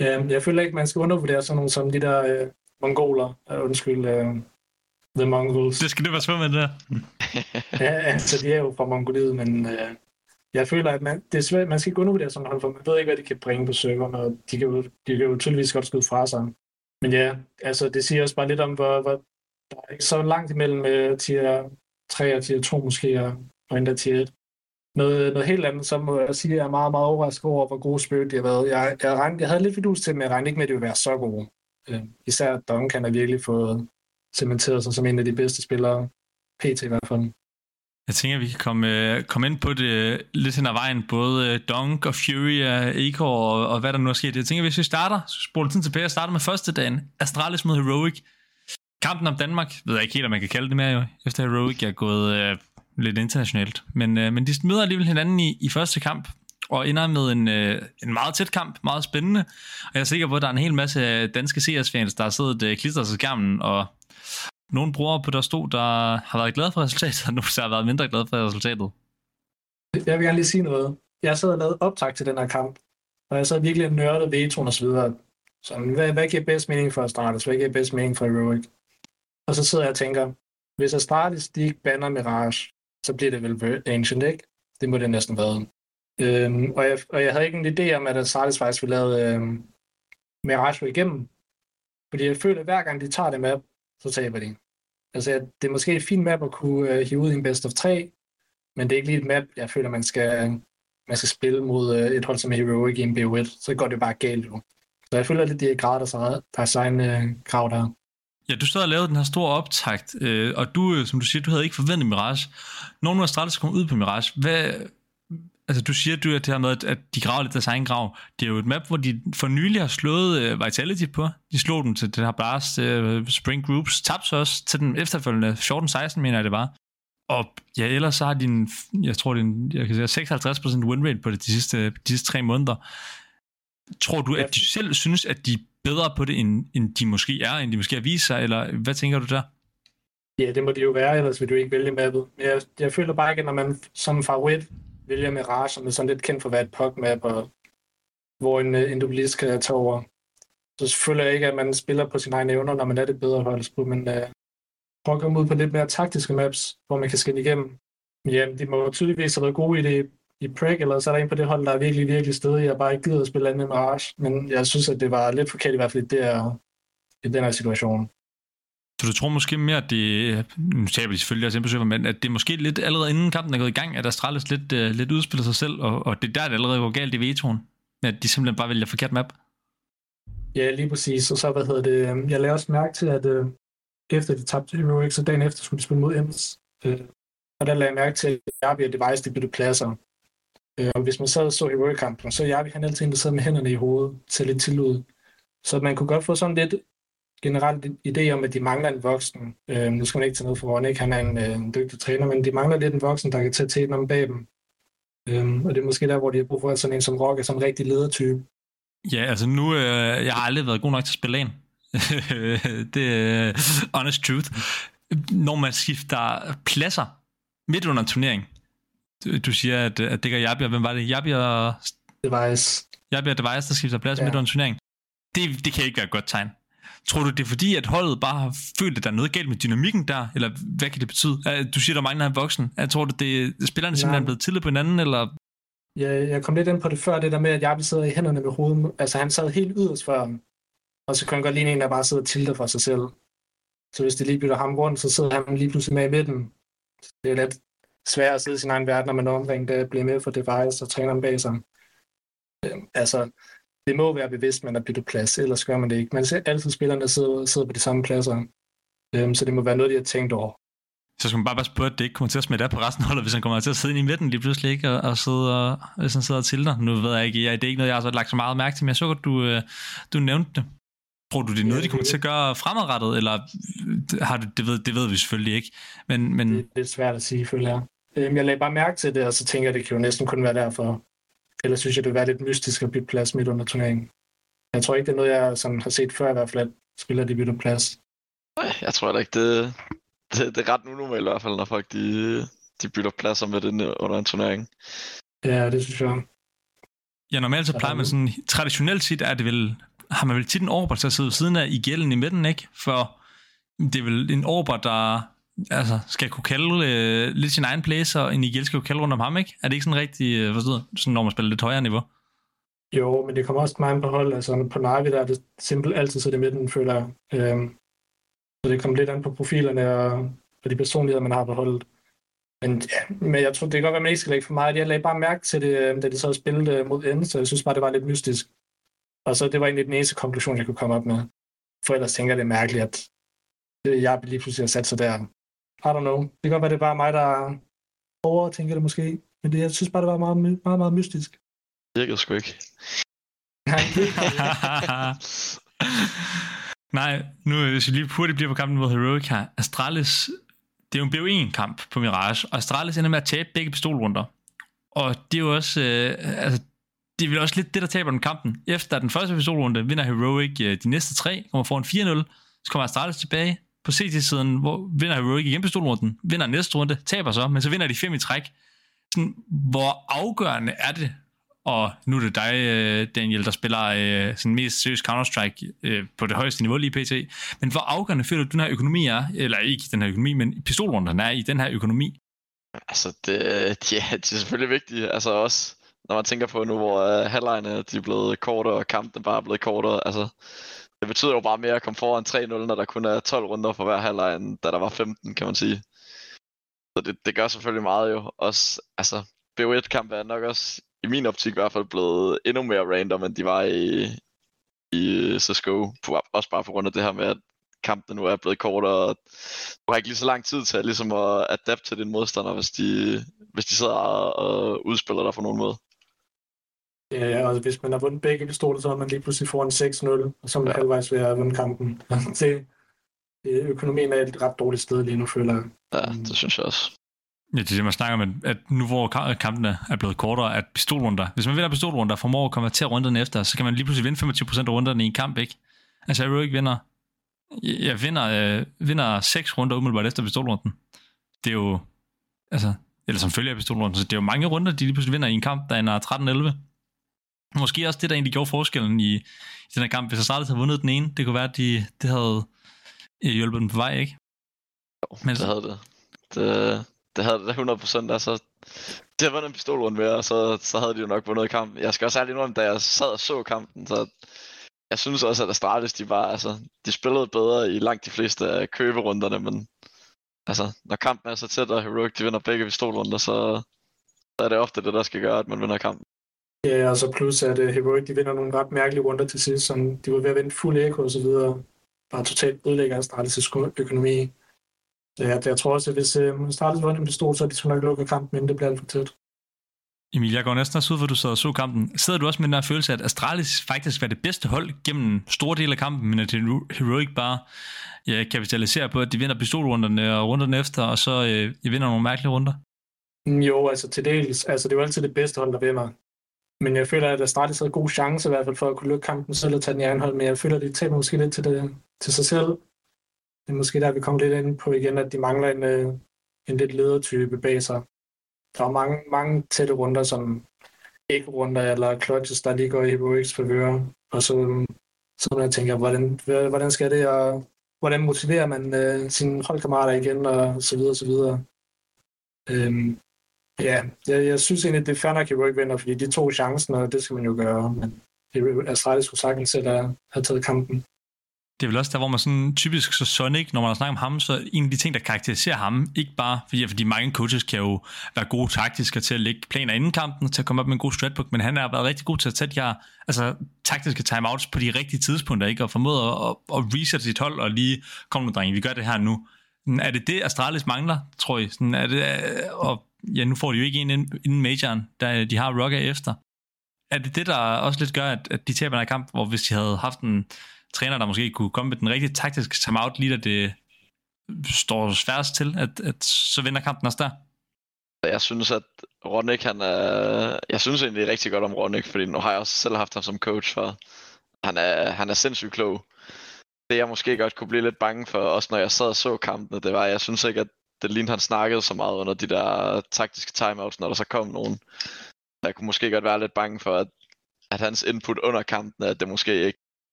Ja, jeg føler ikke, man skal undervurdere sådan nogle som de der øh, mongoler. Undskyld, uh, The Mongols. Det skal det være svært med det der. ja, altså de er jo fra Mongoliet, men uh, jeg føler, at man, det er svært, man skal ikke undervurdere sådan hold, for man ved ikke, hvad de kan bringe på serveren, og de kan jo, de kan jo tydeligvis godt skyde fra sig. Men ja, altså det siger også bare lidt om, hvor, hvor der er ikke så langt imellem uh, tier 3 og tier 2 måske, og, og endda tier 1. Noget, noget helt andet, så må jeg sige, at jeg er meget, meget overrasket over, hvor gode Spirit de har været. Jeg, jeg, regnede, jeg havde lidt vidus til, men jeg regnede ikke med, at de ville være så gode. Uh, især Duncan har virkelig fået cementeret sig som en af de bedste spillere, PT i hvert fald. Jeg tænker, at vi kan komme, øh, komme ind på det lidt hen ad vejen, både Dunk og Fury og Acor og, og hvad der nu er sket. Jeg tænker, hvis vi starter, spoler tiden tilbage og starter med første dagen. Astralis mod Heroic. Kampen om Danmark, ved jeg ikke helt, om man kan kalde det mere jo, efter Heroic er gået øh, lidt internationalt. Men, øh, men de møder alligevel hinanden i, i første kamp, og ender med en, øh, en meget tæt kamp, meget spændende. Og jeg er sikker på, at der er en hel masse danske CS-fans, der har siddet øh, klistret til skærmen, og nogle brugere på der stod, der har været glade for resultatet, og nogle har været mindre glade for resultatet. Jeg vil gerne lige sige noget. Jeg sad og lavede optag til den her kamp, og jeg sad virkelig og nørdede vetoen og så videre. Sådan, hvad, hvad giver bedst mening for Astralis? Hvad giver bedst mening for Heroic? Og så sidder jeg og tænker, hvis Astralis de ikke banner Mirage, så bliver det vel Ancient, ikke? Det må det næsten være. Øhm, og, jeg, og jeg havde ikke en idé om, at Astralis faktisk ville lave øhm, Mirage igennem. Fordi jeg føler, at hver gang de tager det map, så taber de. Altså, det er måske et fint map at kunne øh, hive ud i en best of 3, men det er ikke lige et map, jeg føler, man skal, man skal spille mod øh, et hold som Heroic i en BO1. Så går det bare galt jo. Så jeg føler lidt, det er grad, der så deres egen øh, krav der. Ja, du stod og lavede den her store optakt, øh, og du, som du siger, du havde ikke forventet Mirage. Når nu Astralis kom ud på Mirage, hvad, Altså, du siger du, at det her med, at de graver lidt deres egen grav. Det er jo et map, hvor de for nylig har slået uh, Vitality på. De slog dem til det her Blast uh, Spring Groups. Tabte også til den efterfølgende 14-16, mener jeg det var. Og ja, ellers så har de en, jeg tror, det er en, jeg kan sige, 56% win rate på det de sidste, de sidste tre måneder. Tror du, at de selv synes, at de bedre på det, end, end de måske er, end de måske har vist sig, eller hvad tænker du der? Ja, det må det jo være, ellers vil du ikke vælge mappet. Men jeg, jeg føler bare ikke, at når man som favorit vælger Mirage, som er sådan lidt kendt for at være et pug-map, og hvor en, øh, en duelist kan tage over. Så føler jeg ikke, at man spiller på sine egne evner, når man er det bedre på, men øh, uh, prøve at komme ud på lidt mere taktiske maps, hvor man kan skinne igennem. Ja, de må tydeligvis have været gode i det i Preg, eller så er der en på det hold, der er virkelig, virkelig stedig. Jeg bare ikke gider at spille andet Mirage, men jeg synes, at det var lidt forkert i hvert fald i, der, i den her situation. Så du tror måske mere, at det, nu taber de selvfølgelig også impossible, men at det er måske lidt allerede inden kampen er gået i gang, at Astralis lidt, uh, lidt udspiller sig selv, og, og det er der, det allerede går galt i vetoen, at de simpelthen bare vælger forkert map. Ja, lige præcis. Og så, hvad hedder det, øhm, jeg lagde også mærke til, at øh, efter de tabte Heroic, så dagen efter skulle de spille mod Ems. Øh, og der lagde jeg mærke til, at Jarbi og Device, de byttede pladser. Øh, og hvis man sad og så Heroic-kampen, så Jarbi han altid en, der sad med hænderne i hovedet, til lidt tillid. Så man kunne godt få sådan lidt generelt idé om, at de mangler en voksen. Øh, nu skal man ikke tage noget for Ron. Han er en, øh, en dygtig træner, men de mangler lidt en voksen, der kan tage tæten om bag dem. Øh, og det er måske der, hvor de har brug for sådan en som Rock, som en rigtig ledertype. Ja, altså nu, øh, jeg har aldrig været god nok til at spille en. det er honest truth. Når man skifter pladser midt under en turnering, du, siger, at, at det gør Jabi, og hvem var det? Jabi og... Device. Jabi og Device, der skifter plads ja. midt under en turnering. Det, det kan ikke være et godt tegn. Tror du, det er fordi, at holdet bare har følt, at der er noget galt med dynamikken der? Eller hvad kan det betyde? Du siger, der mangler en voksen. Jeg tror du, det er spillerne simpelthen blevet til på hinanden, eller Ja, jeg kom lidt ind på det før, det der med, at jeg sidder i hænderne med hovedet. Altså, han sad helt yderst før ham. Og så kan han godt lide en, der bare sidder og tilter for sig selv. Så hvis de lige bytter ham rundt, så sidder han lige pludselig med i midten. Det er lidt svært at sidde i sin egen verden, når man er omringet af bliver med for device og træner bag sig. Øhm, altså, det må være bevidst, man har byttet plads, ellers gør man det ikke. Man ser altid spillerne sidder, sidder på de samme pladser. Øhm, så det må være noget, de har tænkt over. Så skal man bare passe på, at det ikke kommer til at smitte af på resten af holdet, hvis han kommer til at sidde ind i midten lige pludselig, ikke? Og, og sidde og, hvis han sidder og tilter. Nu ved jeg ikke, jeg, det er ikke noget, jeg har så lagt så meget mærke til, men jeg så godt, du, øh, du nævnte det. Tror du, det er noget, de kommer til at gøre fremadrettet, eller har du, det, ved, det ved vi selvfølgelig ikke. Men, men... Det er lidt svært at sige, føler jeg. Øhm, jeg lagde bare mærke til det, og så tænker jeg, det kan jo næsten kun være derfor. Ellers synes jeg, det vil være lidt mystisk at bytte plads midt under turneringen. Jeg tror ikke, det er noget, jeg sådan har set før i hvert fald, at spillere de bytter plads. Nej, jeg tror heller ikke, det, det, det er ret unormalt i hvert fald, når folk de, de bytter pladser med den under en turnering. Ja, det synes jeg. Ja, normalt så plejer man sådan, traditionelt set er det vel, har man vel tit en overbart til at sidde siden af i gælden i midten, ikke? For det er vel en overbart, der altså, skal kunne kalde øh, lidt sin egen plays, og en IGL skal kunne kalde rundt om ham, ikke? Er det ikke sådan rigtig, øh, forstået, sådan når man spiller lidt højere niveau? Jo, men det kommer også meget på hold. Altså på Navi, der er det simpelt altid så det midten, føler jeg. Øhm, så det kommer lidt an på profilerne og, og de personligheder, man har på holdet. Men, ja, men jeg tror, det kan godt være, man ikke skal lægge for meget. Jeg lagde bare mærke til det, øh, da de så spillede øh, mod ende, så jeg synes bare, det var lidt mystisk. Og så det var egentlig den eneste konklusion, jeg kunne komme op med. For ellers tænker jeg, det er mærkeligt, at øh, jeg lige pludselig har sat sig der. I don't know. Det kan godt være, det er bare mig, der overtænker det måske. Men det, jeg synes bare, det var meget, meget, meget mystisk. Det virkede sgu ikke. Nej, nu hvis vi lige hurtigt bliver på kampen mod Heroic her. Astralis, det er jo en BO1-kamp på Mirage, og Astralis ender med at tabe begge pistolrunder. Og det er jo også, øh, altså, det er vel også lidt det, der taber den kampen. Efter den første pistolrunde vinder Heroic øh, de næste tre, kommer foran 4-0, så kommer Astralis tilbage på CT-siden, hvor vinder Heroic igen pistolrunden, vinder næste runde, taber så, men så vinder de fem i træk. Sådan, hvor afgørende er det og nu er det dig, øh, Daniel, der spiller øh, sådan mest seriøs Counter-Strike øh, på det højeste niveau lige pt. Men hvor afgørende føler du, den her økonomi er, eller ikke den her økonomi, men pistolrunderne er i den her økonomi? Altså, det, ja, det er selvfølgelig vigtigt. Altså også, når man tænker på nu, hvor øh, uh, halvlejene de er blevet kortere, og kampen bare er blevet kortere. Altså, det betyder jo bare mere at komme foran 3-0, når der kun er 12 runder for hver halvleg, end da der var 15, kan man sige. Så det, det gør selvfølgelig meget jo. Også, altså, BO1-kamp er nok også i min optik i hvert fald blevet endnu mere random, end de var i, i CSGO. Også bare på grund af det her med, at kampen nu er blevet kortere, og du har ikke lige så lang tid til at, ligesom at adapte til din modstander, hvis de, hvis de sidder og udspiller dig på nogen måde. Ja, og hvis man har vundet begge pistoler, så er man lige pludselig foran 6-0, og så er man ja. halvvejs ved at vinde kampen. det, økonomien er et ret dårligt sted lige nu, føler jeg. Ja, det synes jeg også. Ja, det er det, man snakker om, at nu hvor kampene er blevet kortere, at pistolrunder, hvis man vinder pistolrunder, formår at konvertere runderne efter, så kan man lige pludselig vinde 25% af runderne i en kamp, ikke? Altså, jeg ikke vinder, jeg vinder, øh, vinder 6 runder umiddelbart efter pistolrunden. Det er jo, altså, eller som følger af pistolrunden, så det er jo mange runder, de lige pludselig vinder i en kamp, der er 13-11. Måske også det, der egentlig gjorde forskellen i, i den her kamp. Hvis Astralis havde vundet den ene, det kunne være, at de, det havde hjulpet dem på vej, ikke? Jo, Men, det havde det. det det havde det 100%, altså det havde vundet en pistolrunde ved, og så, så havde de jo nok vundet kampen. Jeg skal også ærligt om, da jeg sad og så kampen, så jeg synes også, at Astralis, de var, altså, de spillede bedre i langt de fleste af køberunderne, men altså, når kampen er så tæt, og Heroic, de vinder begge pistolrunder, så, så er det ofte det, der skal gøre, at man vinder kampen. Ja, og så plus at uh, Heroic, de vinder nogle ret mærkelige runder til sidst, som de var ved at vinde fuld echo og så videre. Bare totalt ødelægger Astralis' økonomi. Så jeg, jeg tror også, at hvis uh, Astralis vinder en pistol, så er de så nok lukke kampen, inden det bliver alt for tæt. Emil, jeg går næsten også ud, hvor du sad og så kampen. Sidder du også med den her følelse, at Astralis faktisk var det bedste hold gennem store dele af kampen, men at Heroic bare ja, kapitaliserer på, at de vinder pistolrunderne og runderne efter, og så øh, de vinder nogle mærkelige runder? Mm, jo, altså til dels. Altså, det er jo altid det bedste hold, der vinder. Men jeg føler, at Astralis havde god chance i hvert fald for at kunne lukke kampen selv og tage den i anden hold, men jeg føler, at de taber måske lidt til, det, til sig selv. Det er måske der, vi kommer lidt ind på igen, at de mangler en, øh, en lidt ledertype bag sig der er mange, mange tætte runder, som ikke runder eller clutches, der lige går i Heroics forvører. Og så, øh, så når jeg tænker, hvordan, hvordan skal det, og hvordan motiverer man uh, sine holdkammerater igen, og så videre, og så videre. Øhm, ja, jeg, jeg synes egentlig, det er fair nok, at Heroic vinder, fordi de to chancen, og det skal man jo gøre. Men Astralis altså, skulle sagtens selv have, taget kampen det er vel også der, hvor man sådan typisk så Sonic, når man har snakket om ham, så en af de ting, der karakteriserer ham, ikke bare fordi, fordi mange coaches kan jo være gode taktiske til at lægge planer inden kampen, til at komme op med en god stratbook, men han har været rigtig god til at tage de her altså, taktiske timeouts på de rigtige tidspunkter, ikke? og formået at, at, at reset sit hold og lige, kom nu drenge, vi gør det her nu. Er det det, Astralis mangler, tror jeg? Sådan, er det, øh, og ja, nu får de jo ikke en inden majoren, da de har Rocker efter. Er det det, der også lidt gør, at, at de taber den her kamp, hvor hvis de havde haft en træner, der måske kunne komme med den rigtige taktiske timeout, lige da det står sværest til, at, at så vinder kampen også der? Jeg synes, at Ronnik, han er... Jeg synes egentlig rigtig godt om Ronnik, fordi nu har jeg også selv haft ham som coach for. Han er, han er sindssygt klog. Det jeg måske godt kunne blive lidt bange for, også når jeg sad og så kampene, det var, at jeg synes ikke, at det lignede, han snakkede så meget under de der taktiske timeouts, når der så kom nogen. Jeg kunne måske godt være lidt bange for, at, at hans input under kampen, at det måske ikke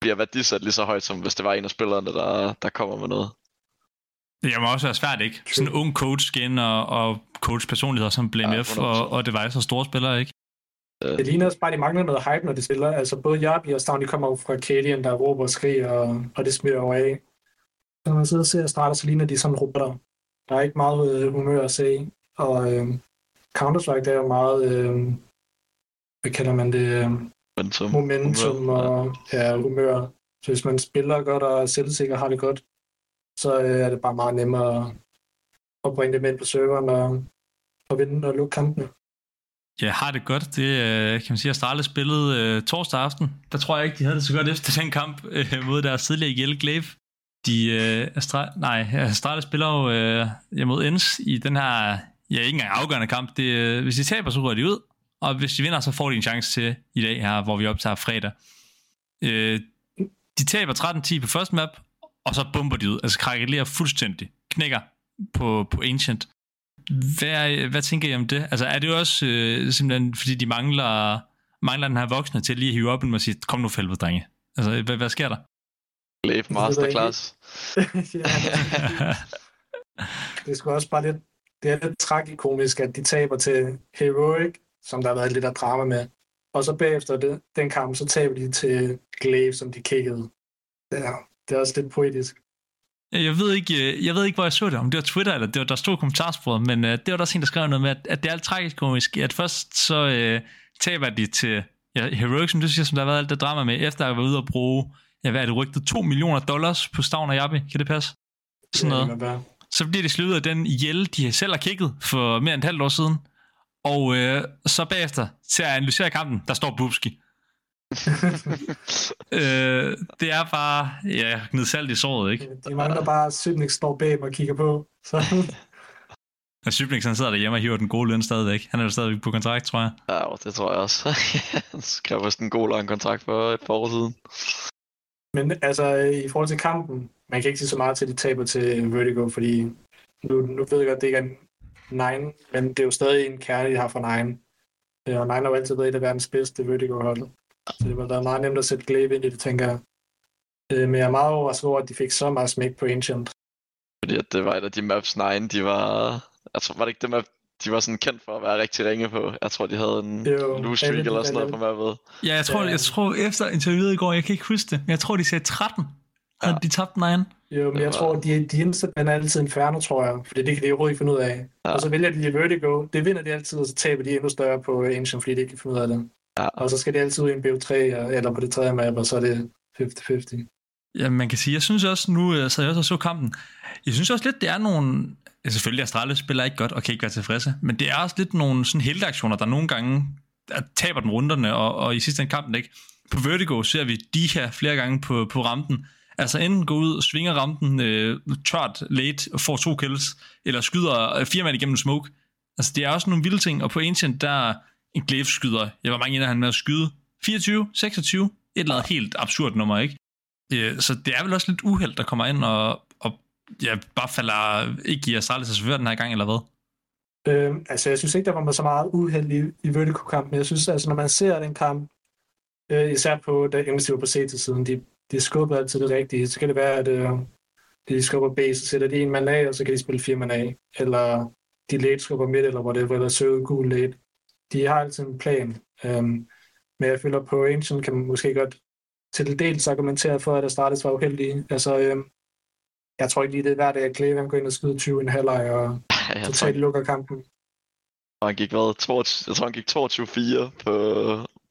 bliver værdisat lige så højt, som hvis det var en af spillerne, der, der kommer med noget. Det må også være svært, ikke? Sådan en ung coach igen, og, og coach personligheder som BMF, ja, og, og det var så store spillere, ikke? Øh. Det ligner også bare, at de mangler noget hype, når de spiller. Altså både Jabi og Stavn, de kommer jo fra Cadian, der råber og skriger, og, og det smitter over af. Så når man sidder og ser starter, så ligner de sådan robotter. Der er ikke meget øh, humør at se. Og øh, Counter-Strike, det er jo meget, øh, hvad kalder man det, øh, momentum, momentum humør, og ja, humør. Så hvis man spiller godt og er selvsikker har det godt, så øh, er det bare meget nemmere at bringe det med på serveren og, og vinde og lukke kampene. Ja, har det godt. Det øh, kan man sige, at Astralis spillede uh, torsdag aften. Der tror jeg ikke, de havde det så godt efter den kamp uh, mod deres tidligere Yale Glaive. De, øh, Astra, nej, Astralis spiller jo øh, mod Ens i den her, ja, ikke engang afgørende kamp. Det, øh, hvis de taber, så ryger de ud. Og hvis de vinder, så får de en chance til i dag her, hvor vi optager fredag. Øh, de taber 13-10 på første map, og så bomber de ud. Altså krakelerer fuldstændig. Knækker på, på Ancient. Hvad, hvad tænker I om det? Altså er det jo også øh, simpelthen, fordi de mangler, mangler den her voksne til lige at hive op og sige, kom nu fælde drenge. Altså, hvad, hvad sker der? Lev masterclass. det er sgu også bare lidt, det er lidt tragikomisk, at de taber til Heroic, som der har været lidt af drama med. Og så bagefter det, den kamp, så taber de til Glaive, som de kiggede. Ja, det er også lidt poetisk. Jeg ved ikke, øh, jeg ved ikke, hvor jeg så det, om det var Twitter, eller det var, der stod kommentarsporet, men uh, det var der også en, der skrev noget med, at, at det er alt tragisk komisk, at først så uh, taber de til ja, Heroic, som du siger, som der har været alt det drama med, efter at være ude og bruge, ja, hvad er det, rygtet 2 millioner dollars på Stavn og Jabi, kan det passe? Sådan noget. Så bliver de sluttet af den ihjel, de selv har kigget for mere end et halvt år siden, og øh, så bagefter til at analysere kampen, der står Bubski. øh, det er bare, ja, salt i såret, ikke? De mangler bare, at Sybnik står bag og kigger på. Så. Ja, Sybnik, han sidder derhjemme og hiver den gode løn stadigvæk. Han er jo stadigvæk på kontrakt, tror jeg. Ja, det tror jeg også. han skrev vist en god lang kontrakt for et par år siden. Men altså, øh, i forhold til kampen, man kan ikke sige så meget til, at de taber til Vertigo, fordi nu, nu ved jeg godt, det ikke er en Nine, men det er jo stadig en kerne, de har for Nine. Øh, og Nine har jo altid været et af verdens bedste Vertigo-hold. Så det var da meget nemt at sætte glæde ind i det, tænker jeg. Øh, men jeg er meget overrasket over, at de fik så meget smæk på Ancient. Fordi at det var et af de maps 9, de var... Altså, var det ikke det map, de var sådan kendt for at være rigtig ringe på. Jeg tror, de havde en Jo, lose streak eller sådan noget på hver ved. Ja, jeg tror, Ja. jeg tror efter interviewet i går, jeg kan ikke huske det, men jeg tror, de sagde 13, havde Ja. de tabt 9. Jo, men jeg var- tror, de, de eneste er altid Inferno, tror jeg. Fordi det kan de overhovedet ikke finde ud af. Ja. Og så vælger de Vertigo. Det vinder de altid, og så taber de endnu større på Ancient, fordi de ikke kan finde ud af det. Ja. Og så skal de altid ud i en BO3, og- eller på det tredje map, og så er det 50-50. Ja, man kan sige, jeg synes også, nu øh, sad jeg også og så kampen, jeg synes også lidt, det er nogle, selvfølgelig Astralis spiller ikke godt og kan ikke være tilfredse, men det er også lidt nogle sådan helteaktioner, der nogle gange der taber den runderne, og, og i sidste ende kampen ikke. På Vertigo ser vi de her flere gange på, på rampen, altså enten gå ud og svinger rampen øh, tørt late og får to kills, eller skyder øh, fire mand igennem smoke. Altså det er også nogle vilde ting, og på Ancient, der er en Glaive skyder, jeg var mange ender han med at skyde, 24, 26, et eller andet helt absurd nummer, ikke? Øh, Så det er vel også lidt uheld, der kommer ind og ja, bare falder, ikke giver Astralis at altså den her gang, eller hvad? Øhm, altså, jeg synes ikke, der var så meget uheld i, i Vertigo-kampen. Jeg synes, altså, når man ser den kamp, øh, især på, da MC var på C-siden, de, de skubber altid det rigtige. Så kan det være, at øh, de skubber B, så sætter de en mand af, og så kan de spille fire mand af. Eller de late skubber midt, eller whatever, eller søde gul late. De har altid en plan. Øhm, men jeg føler på Ancient kan man måske godt til dels argumentere for, at der var uheldige. Altså, øhm, jeg tror ikke lige, det er hver dag, at Cleveland går ind og skyder 20 i en halvleg, og tror, totalt lukker kampen. han gik, hvad, 22, jeg tror, han gik 22-4 på,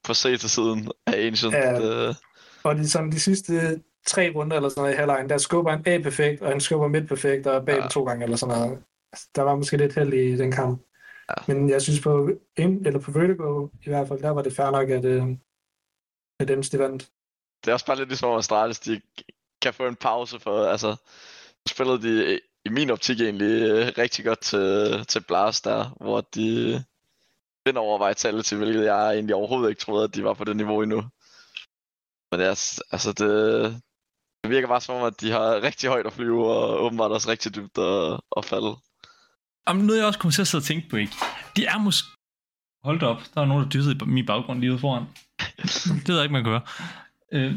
på C-siden af Ancient. Ja. Øh, Og de, sådan, de sidste tre runder eller sådan noget i halvlejen, der skubber han A perfekt, og han skubber midt perfekt, og bag Ja. ja. to gange eller sådan noget. Altså, Der var måske lidt held i den kamp. Ja. Men jeg synes på, eller på Vertigo i hvert fald, der var det fair nok, at, øh, at dem de vandt. det er også bare lidt ligesom, at Astralis, de kan få en pause for, altså, spillede de i min optik egentlig øh, rigtig godt til, til Blast der, hvor de vinder over Vitality, hvilket jeg egentlig overhovedet ikke troede, at de var på det niveau endnu. Men det er, altså det, det virker bare som om, at de har rigtig højt at flyve, og åbenbart også rigtig dybt at, at falde. Om noget, jeg også kommer til at sidde og tænke på, ikke? De er måske... Hold da op, der er nogen, der dyssede i min baggrund lige ude foran. det ved jeg ikke, man kan høre. Øh,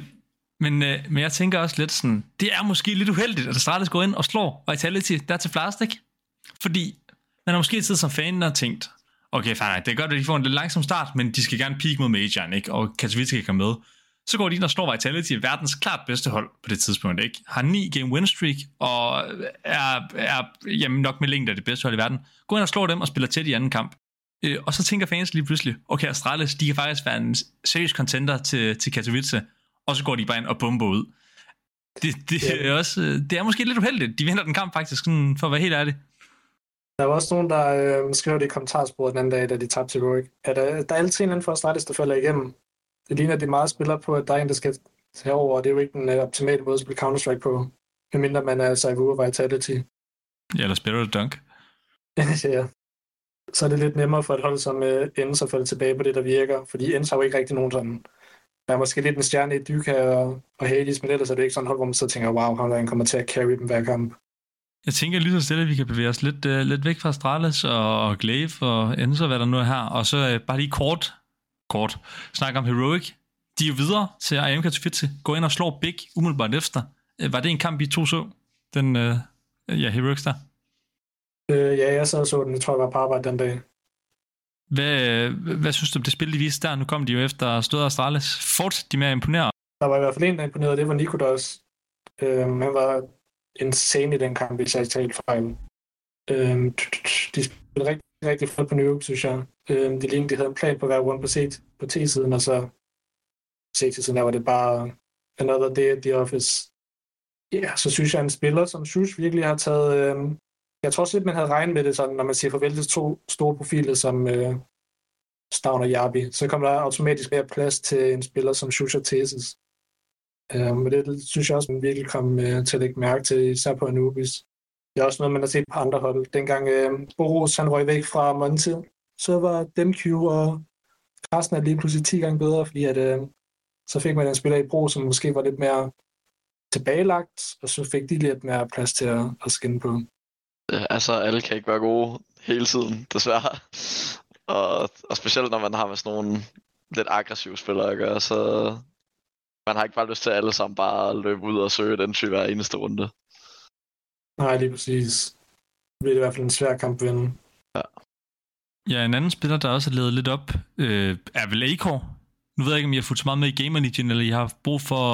men, øh, men jeg tænker også lidt sådan, det er måske lidt uheldigt, at Astralis går ind og slår Vitality der til flast. Fordi man har måske siddet som fan og tænkt, okay, fair nok, det er godt, at de får en lidt langsom start, men de skal gerne peak mod Majoren, ikke? Og Katowice kan komme med. Så går de ind og slår Vitality, verdens klart bedste hold på det tidspunkt, ikke? Har 9 game win streak, og er, er jamen nok med længde af det bedste hold i verden. Går ind og slår dem og spiller tæt i anden kamp. Øh, og så tænker fans lige pludselig, okay, Astralis, de kan faktisk være en seriøs contender til, til Katowice, og så går de bare ind og bomber ud. Det, det, Ja. er også, øh, det er måske lidt uheldigt. De vinder den kamp faktisk, sådan, for at være helt ærlig. Der var også nogen, der øh, skrev det i kommentarsporet den anden dag, da de tabte til Rorik, at der, der er altid en anden for Astralis, der falder igennem. Det ligner, at de meget spiller på, at der er en, der skal tage over, og det er jo ikke den øh, optimale måde at spille Counter-Strike på, medmindre man er Saivu og Vitality. Ja, eller spiller du dunk. ja. Så er det lidt nemmere for et hold som øh, Ends at falde tilbage på det, der virker, fordi Ends har jo ikke rigtig nogen sådan... Der er måske lidt en stjerne i Dyka og, og Hades, men ellers er det ikke sådan hold, hvor man så tænker, wow, han, kommer til at carry dem hver kamp. Jeg tænker lige så stille, at vi kan bevæge os lidt, uh, lidt væk fra Astralis og, og Glaive og Enzo, hvad der nu er her. Og så uh, bare lige kort, kort, snakke om Heroic. De er videre til IM Katowice. Går ind og slår Big umiddelbart efter. Uh, var det en kamp, I to så? Den, uh, ja, Heroics der. Øh, ja, jeg sad og så den, jeg tror, jeg var på arbejde den dag. Hvad, hvad synes du om det spil, de viste der? Nu kom de jo efter stød Astralis. Fortsætter de med at imponere? Der var i hvert fald en, der imponerede, det var Nikodos. Øhm, han var insane i den kamp, hvis jeg ikke talte fejl. Øhm, de spillede rigtig, rigtig flot på New synes jeg. Øhm, de lignede, de havde en plan på hver one på, C, på T-siden, og så C-siden, der var det bare another day at the office. Ja, så synes jeg, en spiller som Shush virkelig har taget... øhm, jeg tror også lidt, man havde regnet med det, sådan, når man siger farvel til to store profiler som øh, Stavn og Jabi, så kommer der automatisk mere plads til en spiller som Shusha Thesis. Tesis. Øh, men det synes jeg også, man virkelig kom øh, til at lægge mærke til, især på Anubis. Det er også noget, man har set på andre hold. Dengang øh, Boros han røg væk fra Monte, så var DemQ og Carsten er lige pludselig 10 gange bedre, fordi at, øh, så fik man en spiller i Bro, som måske var lidt mere tilbagelagt, og så fik de lidt mere plads til at, at skinne på. Øh, Altså, alle kan ikke være gode hele tiden, desværre. Og, og specielt når man har med sådan nogle lidt aggressive spillere at gøre, så man har ikke bare lyst til at alle sammen bare løbe ud og søge den type hver eneste runde. Nej, lige præcis. Det bliver i hvert fald en svær kamp at vinde. Ja, en anden spiller, der også er ledet lidt op, øh, er vel Acor. Nu ved jeg ikke, om I har fulgt så meget med i Gamer Legion, eller I har haft brug for...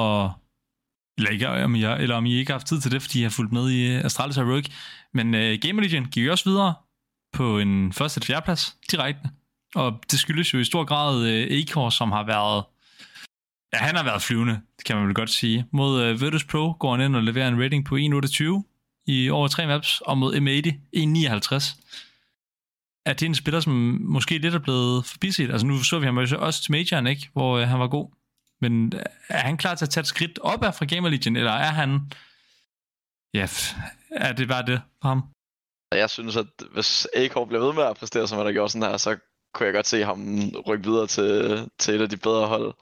Eller, ikke, om I, har, eller om I ikke har haft tid til det, fordi I har fulgt med i Astralis Heroic. Men øh, Gamer Legion gik også videre på en første til fjerdeplads direkte. Og det skyldes jo i stor grad øh, Acor, som har været... Ja, han har været flyvende, det kan man vel godt sige. Mod øh, Virtus Pro går han ind og leverer en rating på 1.28 i over tre maps, og mod M80 1.59. Er det en spiller, som måske lidt er blevet forbiset? Altså nu så vi ham også til Majoren, ikke? Hvor øh, han var god. Men øh, er han klar til at tage et skridt op af fra Gamer Legion, eller er han... Ja, er det bare det for ham? Jeg synes, at hvis Akor bliver ved med at præstere, som han har gjort sådan her, så kunne jeg godt se ham rykke videre til, til et af de bedre hold.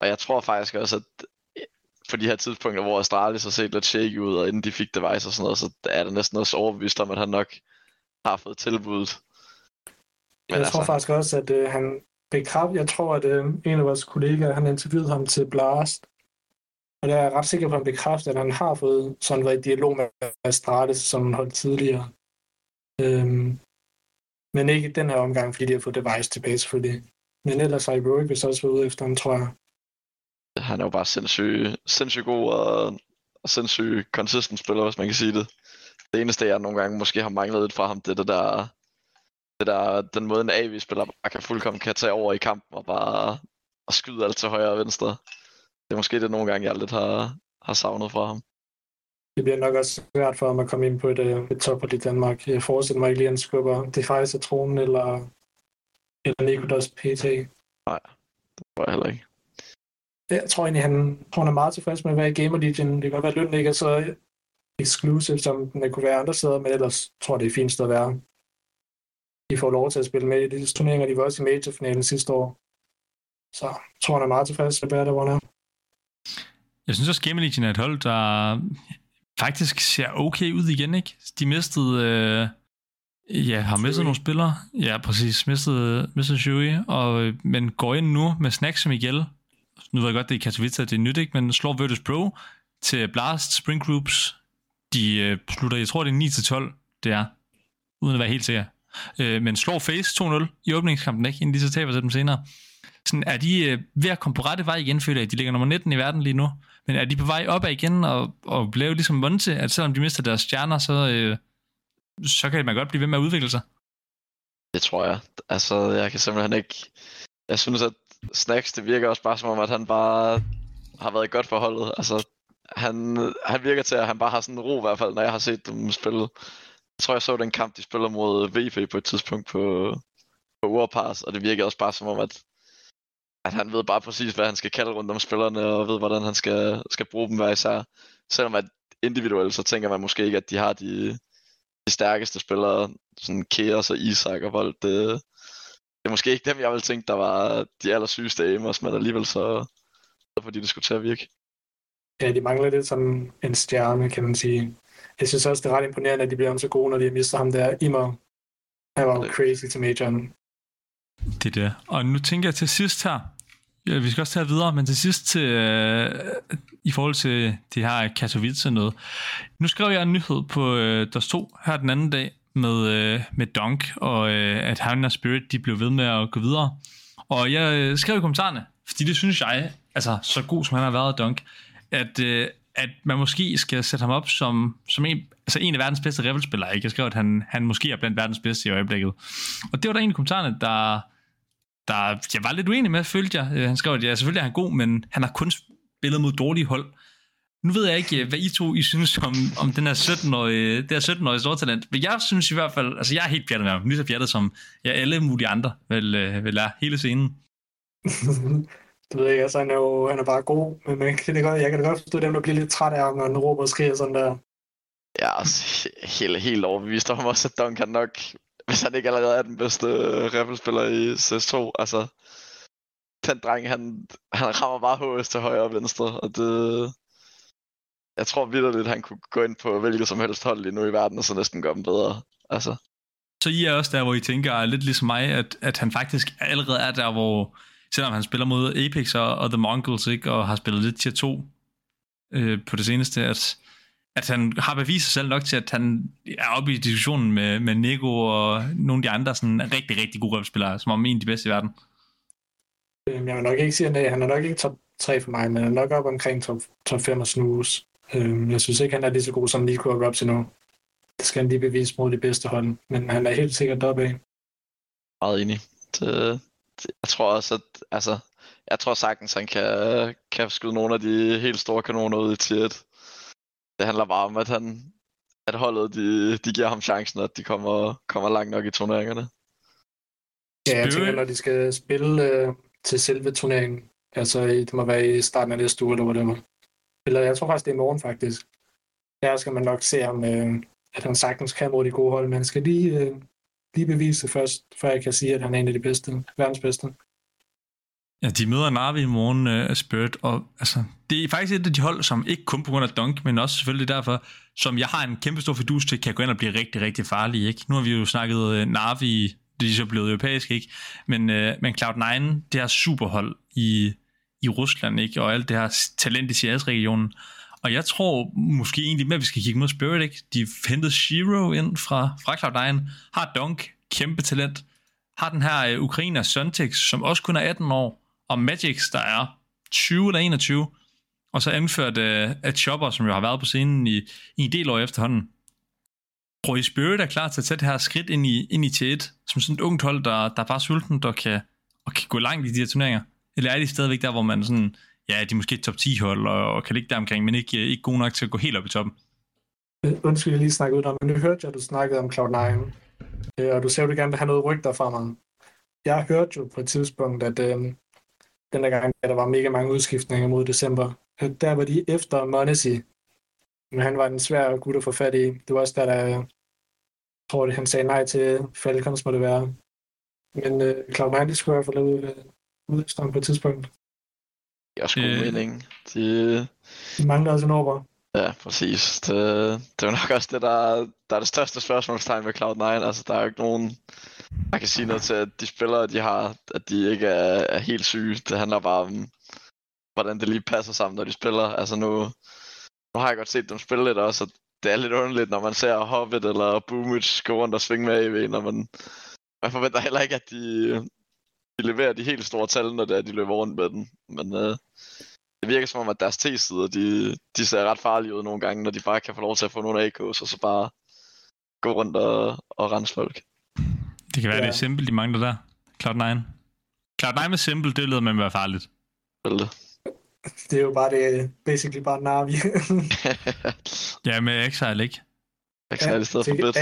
Og jeg tror faktisk også, at på de her tidspunkter, hvor Astralis har set lidt shaky ud, og inden de fik device og sådan noget, så er det næsten også overbevist om, at han nok har fået tilbuddet. Men jeg altså... tror faktisk også, at øh, han bekræft, jeg tror, at øh, en af vores kollegaer, han interviewede ham til Blast, og der er jeg ret sikker på, at han bekræfter, at han har fået sådan været i dialog med Astralis, som han holdt tidligere. Øhm, men ikke den her omgang, fordi de har fået device tilbage selvfølgelig. Men ellers har Heroic vist også været ude efter ham, tror jeg. Han er jo bare sindssygt, sindssyg god og, og sindssygt consistent spiller, hvis man kan sige det. Det eneste, jeg nogle gange måske har manglet lidt fra ham, det er det der, det der den måde, en AV-spiller bare kan fuldkommen kan tage over i kampen og bare og skyde alt til højre og venstre. Det er måske det nogle gange, jeg lidt har, har savnet fra ham. Det bliver nok også svært for ham at komme ind på et, øh, et tophold i Danmark. Jeg forestiller mig ikke lige, at han skubber det faktisk af tronen eller, eller Nikolas PT. Nej, det tror jeg heller ikke. Jeg tror egentlig, han, tror, han er meget tilfreds med at være i Gamer Legion. Det kan godt være, at lønnen ikke er så exclusive, som den kunne være andre steder, men ellers tror jeg, det er fint sted at være. De får lov til at spille med i de turneringer. De var også i major-finalen sidste år. Så jeg tror, han er meget tilfreds med at være der, hvor han er. Jeg synes også, Gamer Legion er et hold, der faktisk ser okay ud igen, ikke? De mistede... Øh, ja, har mistet nogle spillere. Ja, præcis. Mistet, mistet Shui, og, men går ind nu med Snacks som Miguel. Nu ved jeg godt, det er Katowice, det er nyt, ikke? Men slår Virtus Pro til Blast Spring Groups. De øh, slutter, jeg tror, det er 9-12, det er. Uden at være helt sikker. Øh, men slår Face 2-0 i åbningskampen, ikke? Inden de så taber til dem senere. Sådan, er de øh, ved at komme på rette vej igen, føler jeg. De ligger nummer 19 i verden lige nu. Men er de på vej opad igen og, og lave ligesom Monte, at selvom de mister deres stjerner, så, øh, så kan man godt blive ved med at udvikle sig? Det tror jeg. Altså, jeg kan simpelthen ikke... Jeg synes, at Snacks, det virker også bare som om, at han bare har været godt for holdet. Altså, han, han virker til, at han bare har sådan en ro i hvert fald, når jeg har set dem spille. Jeg tror, jeg så den kamp, de spiller mod VF på et tidspunkt på, på Warpass, og det virker også bare som om, at at han ved bare præcis, hvad han skal kalde rundt om spillerne, og ved, hvordan han skal, skal bruge dem hver især. Selvom at individuelt, så tænker man måske ikke, at de har de, de stærkeste spillere, sådan Keos og Isak og Vold. Det, det er måske ikke dem, jeg ville tænke, der var de allersygeste aimers, men alligevel så, så fordi det skulle til at virke. Ja, de mangler lidt sådan en stjerne, kan man sige. Jeg synes også, det er ret imponerende, at de bliver så gode, når de mister ham der. Immer, han var jo crazy til majoren. Det er det. Og nu tænker jeg til sidst her, ja, vi skal også tage videre, men til sidst til, øh, i forhold til det her Katowice noget. Nu skrev jeg en nyhed på øh, der stod her den anden dag med, øh, med Dunk, og øh, at han og Spirit de blev ved med at gå videre. Og jeg øh, skrev i kommentarerne, fordi det synes jeg, altså så god som han har været Dunk, at, øh, at man måske skal sætte ham op som, som en, altså en af verdens bedste revelspillere. Ikke? Jeg skrev, at han, han måske er blandt verdens bedste i øjeblikket. Og det var der en af kommentarerne, der, der jeg var lidt uenig med, følte jeg. Øh, han skrev, at ja, selvfølgelig er han god, men han har kun spillet mod dårlige hold. Nu ved jeg ikke, øh, hvad I to I synes om, om den her 17-årige, det her 17-årige stortalent. Men jeg synes i hvert fald, altså jeg er helt pjattet med ham. Lige så pjattet som jeg alle mulige andre vil, øh, vil er hele scenen. det ved jeg altså, han er jo han er bare god, men man kan det godt, jeg kan da godt forstå dem, der bliver lidt træt af ham, når han råber og skriger sådan der. Ja, altså, helt, helt overbevist om også, at Duncan nok hvis han ikke allerede er den bedste uh, Rebel-spiller i CS2. Altså, den dreng, han, han rammer bare HS til højre og venstre, og det... Jeg tror vidderligt, at han kunne gå ind på hvilket som helst hold lige nu i verden, og så næsten gøre dem bedre. Altså. Så I er også der, hvor I tænker lidt ligesom mig, at, at han faktisk allerede er der, hvor selvom han spiller mod Apex og, og The Mongols, ikke, og har spillet lidt tier 2 øh, på det seneste, at, at han har bevist sig selv nok til, at han er oppe i diskussionen med, med Nico og nogle af de andre sådan rigtig, rigtig gode spillere, som om en af de bedste i verden. Øhm, Jeg vil nok ikke sige, at han er nok ikke top 3 for mig, men han er nok op omkring top, top 5 og snus. Øhm, Jeg synes ikke, han er lige så god som Nico og Robs endnu. Det skal han lige bevise mod de bedste hold, men han er helt sikkert deroppe af. Meget enig. Det, jeg tror også, at altså, jeg tror sagtens, han kan, kan skyde nogle af de helt store kanoner ud i tier 1. Det handler bare om, at han at holdet, de, de giver ham chancen, at de kommer, kommer langt nok i turneringerne. Ja, jeg tænker, når de skal spille øh, til selve turneringen, altså i- det må være i starten af næste uge, eller hvad det var. Eller jeg tror faktisk, det er i morgen faktisk. Der skal man nok se ham, øh, at han sagtens kan mod de gode hold, men han skal lige, øh, lige bevise det først, før jeg kan sige, at han er en af de bedste, verdens bedste. Ja, de møder Narvi i morgen uh, Spirit, og altså, det er faktisk et af de hold, som ikke kun på grund af Dunk, men også selvfølgelig derfor, som jeg har en kæmpe stor fidus til, kan gå ind og blive rigtig, rigtig farlige. Ikke? Nu har vi jo snakket uh, Narvi, det er så blevet europæisk, ikke? Men, uh, men Cloud9, det her superhold i, i Rusland, ikke? og alt det her talent i CS-regionen. Og jeg tror måske egentlig mere, at vi skal kigge mod Spirit, ikke? De hentede Shiro ind fra, fra Cloud9, har Dunk, kæmpe talent, har den her uh, ukrainer Suntex, som også kun er 18 år, og Magix, der er 20 eller 21, og så anført øh, uh, at Chopper, som jo har været på scenen i, i en del år efterhånden. Tror I Spirit er klar til at tage det her skridt ind i, ind i T1, som sådan et ungt hold, der, der er bare sulten, der kan, og kan gå langt i de her turneringer? Eller er de stadigvæk der, hvor man sådan, ja, de er måske et top 10 hold, og, og kan ligge der omkring, men ikke, ikke gode nok til at gå helt op i toppen? Øh, undskyld, jeg lige snakkede ud om, men nu hørte jeg, at du snakkede om Cloud9, øh, og du sagde, at du gerne vil have noget rygter fra mig. Jeg hørte jo på et tidspunkt, at øh, den der gang, at der var mega mange udskiftninger mod december, at der var de efter Monesi, men han var en svær gut at få fat i. Det var også der, der øh, tror, det, han sagde nej til Falcons, må det være. Men øh, Cloud9, de skulle i hvert fald ud, øh, ud på et tidspunkt. Er også god Øh. mening. De, De mangler også en over. Ja, præcis. Det, det er jo nok også det, der, der er det største spørgsmålstegn ved Cloud9. Altså, der er jo ikke nogen, der kan sige noget til, at de spillere, de har, at de ikke er, er helt syge. Det handler bare om, hvordan det lige passer sammen, når de spiller. Altså nu, nu har jeg godt set dem spille lidt også, og det er lidt underligt, når man ser Hobbit eller Boomich gå rundt og svinge med AV, når man, man forventer heller ikke, at de, de leverer de helt store tal, når det er, de løber rundt med den. Men øh, det virker som om, at deres T-sider, de, de ser ret farlige ud nogle gange, når de bare kan få lov til at få nogle AK's, og så bare gå rundt og, og rense folk. Det kan være, ja. Det er simpelt, de mangler der. Cloud9. Cloud9 med simpelt, det lyder med at være farligt. Vel det. Det er jo bare det, basically bare Navi. Ja, med Exile, ikke? Jeg kan ja, i stedet for bedt.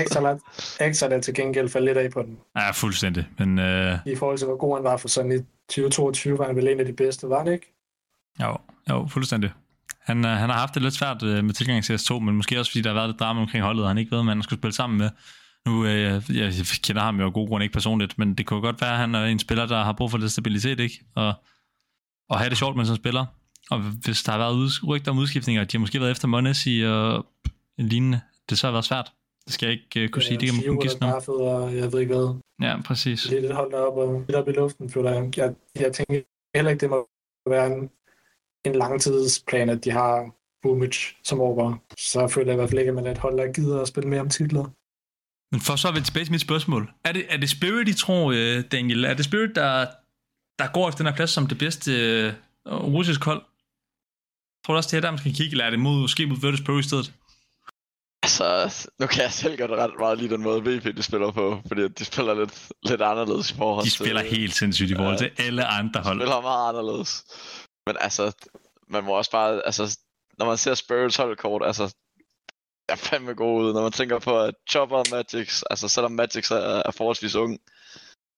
Er til gengæld faldet lidt af på den. Ja, fuldstændig. Men øh, I forhold til, hvor god han var for sådan i 2022, var han vel en af de bedste, var han ikke? jo, jo, fuldstændig. Han, øh, han har haft det lidt svært øh, med tilgang til CS2, men måske også fordi der har været lidt drama omkring holdet, og han ikke ved, om han skulle spille sammen med. Nu, øh, jeg, jeg kender ham jo af gode grunde ikke personligt, men det kunne godt være, at han er en spiller, der har brug for lidt stabilitet, ikke? Og, og have det sjovt, mens han spiller. Og hvis der har været rygter om udskiftninger, de har måske været efter Monesi og en lignende, det så har været svært. Det skal jeg ikke uh, kunne sige, det kan man kun. Baffet, og jeg ved ikke hvad. Ja, præcis. Det er lidt holdt op og lidt op i luften, føler jeg. Jeg, jeg tænker heller ikke, det må være en, en langtidsplan, at de har Boomich som over. Så føler jeg i hvert fald ikke, at man er et hold, der gider at spille mere om titler. Men for så at vende tilbage til mit spørgsmål. Er det, er det Spirit, I tror, øh, Daniel? Er det Spirit, der, der går efter den her plads som det bedste øh, russisk hold? Tror du også, det er der, man skal kigge, eller er det mod, måske mod Virtus Pro i stedet? Altså, nu kan jeg selv godt ret meget lide den måde, VP de spiller på, fordi de spiller lidt, lidt anderledes i forhold De til... spiller helt sindssygt i forhold til alle andre De hold. spiller meget anderledes. Men altså, man må også bare, altså, når man ser Spurs holdkort, altså, er fandme god ud, når man tænker på, at Chopper og Magix, altså selvom Magix er, er forholdsvis ung,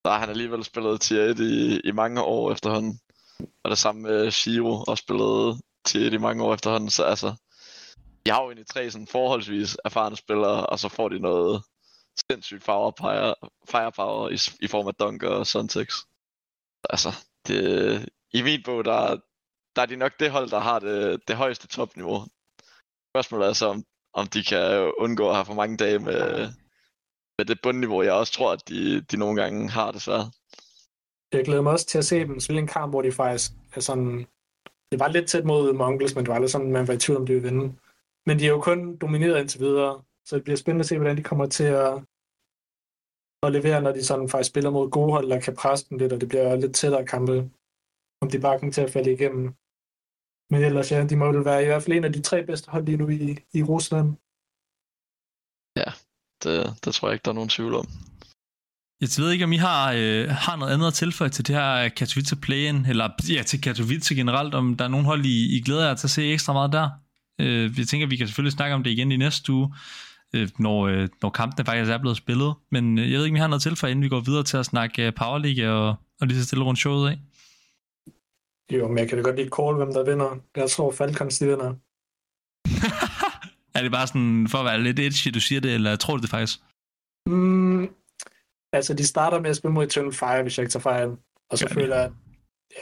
så har han alligevel spillet tier 1 i, i mange år efterhånden. Og det samme med Shiro, også spillet tier 1 i mange år efterhånden, så altså, de har jo egentlig tre sådan forholdsvis erfarne spillere, og så får de noget sindssygt firepower, firepower i, i form af Dunk og Suntex. Altså, det, i min bog, der, der er de nok det hold, der har det, det højeste topniveau. Spørgsmålet er så, om, om de kan undgå at have for mange dage med, med det bundniveau, jeg også tror, at de, de nogle gange har desværre. Jeg glæder mig også til at se dem spille en kamp, hvor de faktisk er sådan... Det var lidt tæt mod Mongols, men det var lidt sådan, man var i tvivl om, de ville vinde. Men de er jo kun domineret indtil videre, så det bliver spændende at se, hvordan de kommer til at, at levere, når de sådan faktisk spiller mod gode hold, der kan presse dem lidt, og det bliver lidt tættere kampe, om de bare kommer til at falde igennem. Men ellers, ja, de må vel være i hvert fald en af de tre bedste hold lige nu i, i Rusland. Det, det tror jeg ikke, der er nogen tvivl om. Jeg ved ikke, om I har, øh, har noget andet at tilføje til det her Katowice play-in, eller ja, til Katowice generelt, om der er nogen hold, I, I glæder jer til at se ekstra meget der. Øh, jeg tænker, vi kan selvfølgelig snakke om det igen i næste uge, øh, når, øh, når kampene faktisk er blevet spillet. Men øh, jeg ved ikke, om I har noget tilføje, inden vi går videre til at snakke øh, Power League og, og lige så stille rundt showet af. Jo, men jeg kan da godt lige call, hvem der vinder. Jeg tror, Falcons de vinder. er det bare sådan, for at være lidt edgy, du siger det, eller tror du det faktisk? Mm, altså, de starter med at spille mod Eternal Fire, hvis jeg ikke tager fejl. Og så de. føler jeg,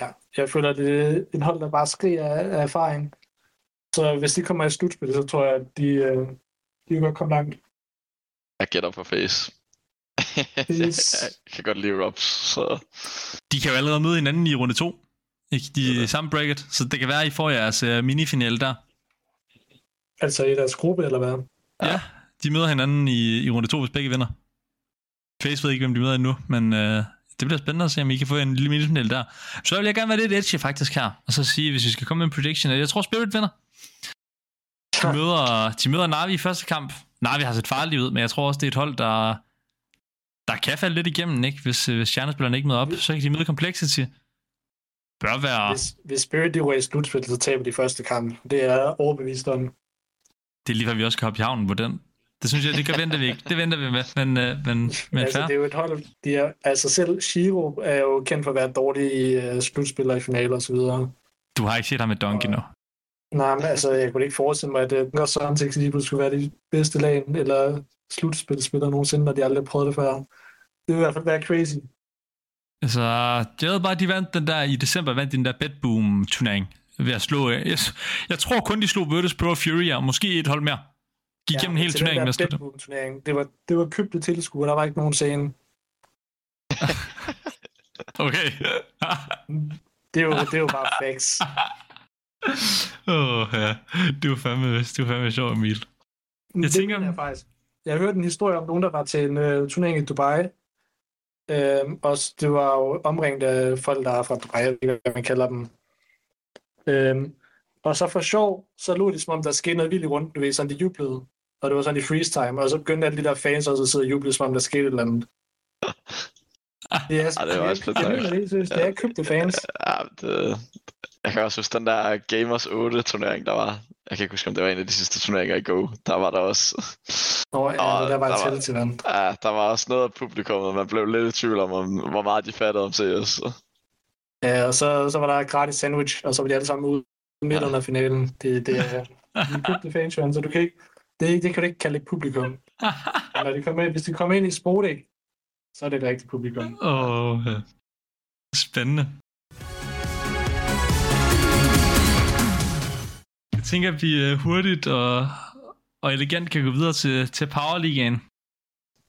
ja, jeg føler, at det er et hold, der bare skriger af erfaring. Så hvis de kommer i slutspil, så tror jeg, at de, øh, de kan godt komme langt. Jeg gætter på face. Face. jeg kan godt lide Robs, så De kan jo allerede møde hinanden i runde 2. Ikke? De er i samme bracket, så det kan være, at I får jeres uh, minifinale der. Altså i deres gruppe, eller hvad? Ja. ja, de møder hinanden i, i runde 2, hvis begge vinder. Face ved ikke, hvem de møder endnu, men øh, det bliver spændende at se, om I kan få en lille minifinale der. Så vil jeg gerne være lidt edgy faktisk her, og så sige, hvis vi skal komme med en prediction, at jeg tror Spirit vinder. De møder, de møder Navi i første kamp. Navi har set farligt ud, men jeg tror også, det er et hold, der, der kan falde lidt igennem, ikke? Hvis, øh, hvis stjernespillerne ikke møder op. Så kan de møde Complexity. Bør være... Hvis, hvis Spirit de ryger i slutspil, så taber de første kamp. Det er jeg overbevist om. Det er lige før, vi også skal hoppe i havnen på den. Det synes jeg, det kan vente vi ikke. Det venter vi med, men, øh, men, men altså, fair. det er jo et hold, de er, altså selv Shiro er jo kendt for at være dårlig i uh, slutspil og i finaler og så videre. Du har ikke set ham med Donkey nu. Nej, men altså, jeg kunne ikke forestille mig, at uh, Godt Sonics lige pludselig skulle være de bedste lag, eller slutspilspillere nogensinde, når de aldrig har prøvet det før. Det vil i hvert fald være crazy. Altså, bare, de vandt den der i december, vandt den der Bedboom turnering ved at slå, øh, jeg, jeg tror kun, de slog Virtus Pro Fury, og måske et hold mere. Gik ja, igennem hele til turneringen med at. Deadpool turnering, det var, det var købte tilskuere, der var ikke nogen scene. Okay. Det er jo, det er jo bare facts. Åh, oh, ja. Du er fandme, du er fandme sjov, Emil. Jeg det tænker-. Jeg, faktisk. jeg har hørt en historie om nogen, der var til en uh, turnering i Dubai. Øhm, og det var jo omringet af folk, der er fra Dubai, jeg ved ikke, hvad man kalder dem. Øhm, og så for sjov, så lå det som om, der skete noget vildt i rundt, du ved, sådan de jublede. Og det var sådan i freeze time, og så begyndte alle de der fans også at sidde og juble, som om der skete et eller andet. Det er, det var også lidt jeg, jeg er købte fans. ja, det, jeg kan også huske den der Gamers 8 turnering, der var. Jeg kan ikke huske, om det var en af de sidste turneringer i Go. Der var der også. Nå, ja, der var der var- til vand. Ja, der var også noget af publikummet, man blev lidt i tvivl om, om hvor meget de fattede om CS. Ja, og så, så var der gratis sandwich, og så var de alle sammen ude midt Ja. under finalen. Det, det er de købte fans, Johan, så du kan ikke, det, det kan du ikke kalde et publikum. Når de kommer ind, hvis de kommer ind i Spodek, så er det et rigtigt publikum. Åh, oh, ja. Spændende. Tænker, at vi øh, hurtigt og, og elegant kan gå videre til, til Power League'en.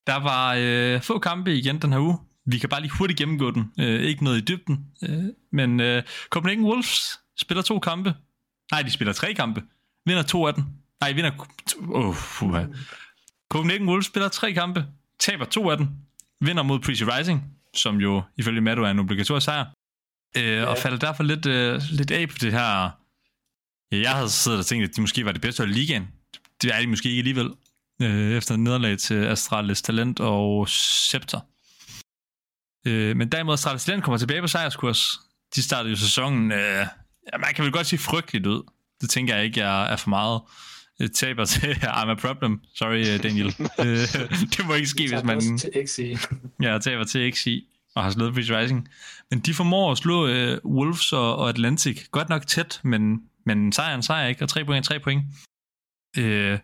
Der var øh, få kampe igen den her uge. Vi kan bare lige hurtigt gennemgå den. Øh, ikke noget i dybden. Øh, men øh, Copenhagen Wolves spiller to kampe. Nej, de spiller tre kampe. Vinder to af dem. Nej, vinder... Oh, fuha. Copenhagen Wolves spiller tre kampe. Taber to af dem. Vinder mod Prezi Rising, som jo ifølge Mado er en obligatorisk sejr. Øh, ja. Og falder derfor lidt, øh, lidt af på det her... Jeg havde siddet og tænkt, at de måske var det bedste hold i ligaen. Det er de måske ikke alligevel. Øh, efter nederlag til Astralis Talent og Scepter. Øh, men derimod Astralis Talent kommer tilbage på sejrskurs. De startede jo sæsonen... Øh, ja, man kan vel godt sige frygteligt ud. Det tænker jeg ikke er, er for meget. Øh, taber til I'm a problem. Sorry, øh, Daniel. øh, det må ikke ske, hvis man... Til XI. Ja, taber til XI og har slået Breeze Rising. Men de formår at slå øh, Wolves og, og Atlantic. Godt nok tæt, men, men sejr er en sejr, ikke? Og 3 point er 3 point. Øh,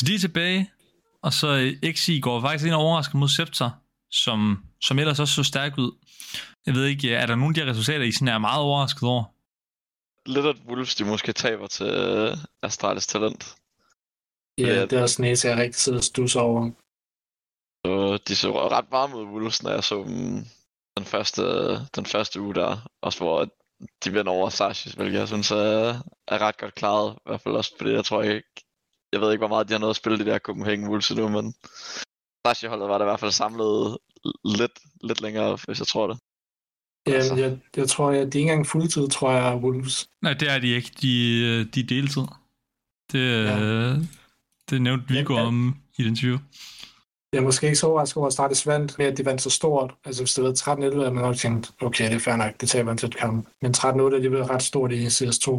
så de er tilbage, og så øh, XI går faktisk ind og overrasker mod Scepter, som, som ellers også så stærk ud. Jeg ved ikke, er der nogle af de her resultater, I sådan er meget overrasket over? Lidt at Wolves, de måske taber til øh, Astralis Talent. Ja, Ja. det er også næse, jeg rigtig sidder og stusser over. Så de så ret varme ud, Wolves, når jeg så dem den første, den første uge der. Også hvor de vinder over Sarsis, hvilket jeg synes er, er ret godt klaret. I hvert fald også fordi jeg tror ikke, jeg ved ikke, hvor meget de har nået at spille de der Copenhagen Wolves nu, men Sashi-holdet var der i hvert fald samlet lidt, lidt længere, hvis jeg tror det. Jamen, jeg, jeg tror, at det er ikke engang fuldtid, tror jeg, Wolves. Nej, det er de ikke. De, øh, de er deltid. Det, ja. det nævnte Viggo Ja, ja. om i et interview. Jeg er måske ikke så overrasket over, at Stardust vandt med, at de vandt så stort. Altså, hvis det været 13-11, havde man nok tænkt, okay, det er fair nok, det taber en tæt kamp. Men 13-8 er alligevel ret stort i CS2.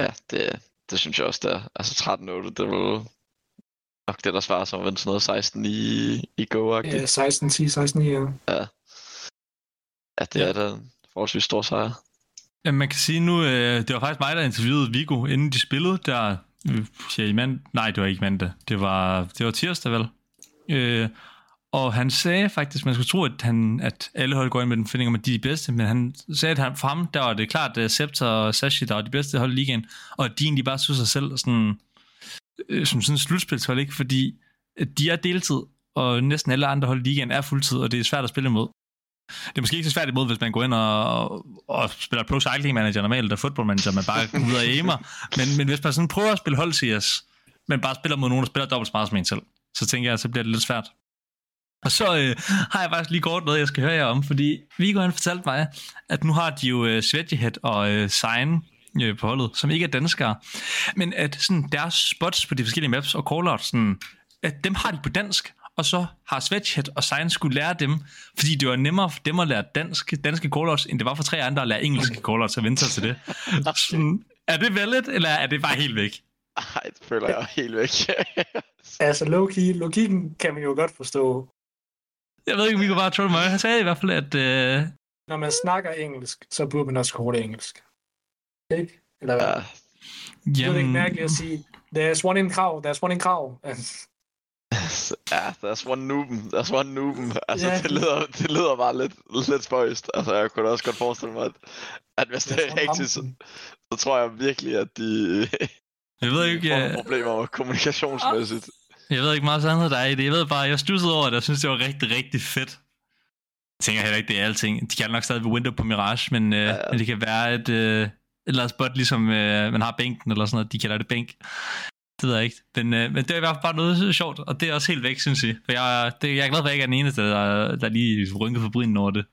Ja, det, det synes jeg også, det er. Altså 13-8, det er vel nok det, der svarer som at vinde sådan noget 16 i, i go Ja, 16-10, 16-9, ja. Ja, det Ja. er da en forholdsvis stor sejr. Ja, man kan sige nu, øh, det var faktisk mig, der interviewede Viggo, inden de spillede der, øh, siger I mand, nej, det var ikke mandag, det var, det var tirsdag vel. Øh, og han sagde faktisk, man skulle tro, at, han, at alle hold går ind med den finding om, at de er de bedste, men han sagde, at han, for ham, der var det klart, at Scepter og Sashi, der var de bedste hold i ligaen, og at de egentlig bare så sig selv sådan, øh, som sådan et slutspilshold, ikke? fordi de er deltid, og næsten alle andre hold i ligaen er fuldtid, og det er svært at spille imod. Det er måske ikke så svært imod, hvis man går ind og, og spiller Pro Cycling Manager normalt, eller Football Manager, man bare går ud og aimer. Men, men hvis man sådan prøver at spille hold CS, men bare spiller mod nogen, der spiller dobbelt så meget som en selv, så tænker jeg, så bliver det lidt svært. Og så øh, har jeg faktisk lige kort noget, jeg skal høre jer om, fordi Viggo han fortalte mig, at nu har de jo øh, Svedjehed og øh, Sein øh, på holdet, som ikke er danskere, men at sådan, deres spots på de forskellige maps og callouts, sådan, at dem har de på dansk, og så har Svedjehed og Sein skulle lære dem, fordi det var nemmere for dem at lære dansk, danske callouts, end det var for tre andre at lære engelske callouts og vente sig til det. Sådan, er det valget, eller er det bare helt væk? Ej, det føler jeg helt væk. Altså, low-key, logikken kan man jo godt forstå. Jeg ved ikke, vi kunne bare trolle mig. Han sagde i hvert fald, at... Øh, Når man snakker engelsk, så burde man også korte engelsk. Ikke? Eller hvad? ja, Ja. Det er ikke jamen, mærkeligt at sige, there's one in krav, there's one in krav. ja, there's one nooben, there's one nooben. Altså, Ja. det, lyder, det lyder bare lidt, lidt spøjst. Altså, jeg kunne da også godt forestille mig, at, at hvis det er rigtigt, så, så tror jeg virkelig, at de jeg ved ikke, får nogle jeg, problemer kommunikationsmæssigt. jeg ved ikke meget sandhed, der er i det. Jeg ved bare, jeg stussede over det, jeg synes, det var rigtig, rigtig fedt. Jeg tænker heller ikke, det er alting. De kan nok stadig ved window på Mirage, men, øh, Ja. men det kan være et, øh, et eller andet spot, ligesom øh, man har bænken eller sådan noget. De kalder det bænk. Det ved jeg ikke. Men, øh, men det er i hvert fald bare noget sjovt, og det er også helt væk, synes jeg. For jeg, det, jeg er glad for, at jeg ikke er den eneste, der, der lige rynket for brinen over det.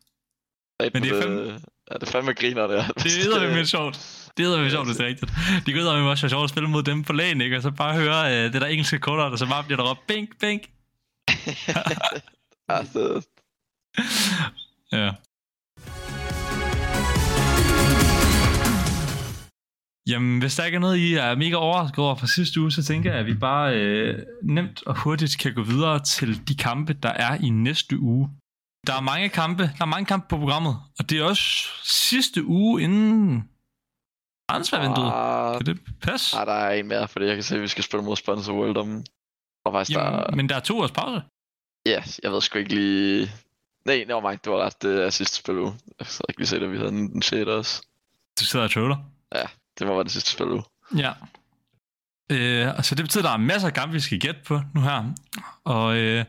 Men det er fandme- Ja, det er fandme griner, der. Det er med sjovt. Det er med sjovt, hvis det er rigtigt. De går med også være sjovt at spille mod dem på lagen, ikke? Og så bare høre øh, det der engelske korter, og så bare bliver der råbt, bink, bink. det, Ja. Jamen, hvis der ikke er noget, I er mega overrasket over fra sidste uge, så tænker jeg, at vi bare øh, nemt og hurtigt kan gå videre til de kampe, der er i næste uge. Der er mange kampe, der er mange kampe på programmet, og det er også sidste uge inden transfervinduet. ah, Kan det passe? ah, der er en mere, fordi jeg kan se, at vi skal spille mod Sponsor World om... Og faktisk, der... Jamen, men der er to års pause. Ja, jeg ved sgu ikke lige... Nej, det var mig. Det var ret. Det er sidste spiluge. Jeg skal ikke lige se det. Vi havde den, den 6. også. Du sidder og troller. Det var det sidste spiluge. Ja. Øh, altså det betyder, at der er masser af kampe, vi skal gætte på nu her. Og øh,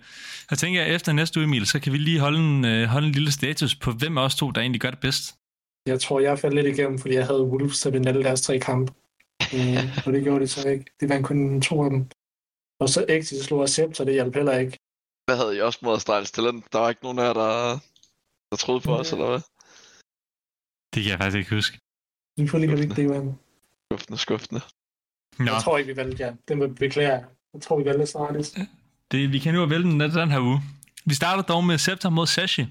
jeg tænker, at efter næste uge, Emil, så kan vi lige holde en, øh, holde en lille status på, hvem af os to, der egentlig gør det bedst. Jeg tror, jeg faldt lidt igennem, fordi jeg havde Wolves at vinde alle deres tre kampe. Øh, og det gjorde de så ikke. Det vandt kun to af dem. Og så Exit slog Acept, så det hjalp heller ikke. Hvad havde I også mod Astralis Talent? Der var ikke nogen af jer, der, der troede på os, Ja. eller hvad? Det kan jeg faktisk ikke huske. Selvfølgelig kan vi ikke det, men Skuffende, skuffende. Nå, jeg tror ikke, vi valgte jer. Det må jeg beklage. Jeg tror, vi valgte Stardust. det, vi kan nu vælge den, den her uge. Vi starter dog med Scepter mod Sashi.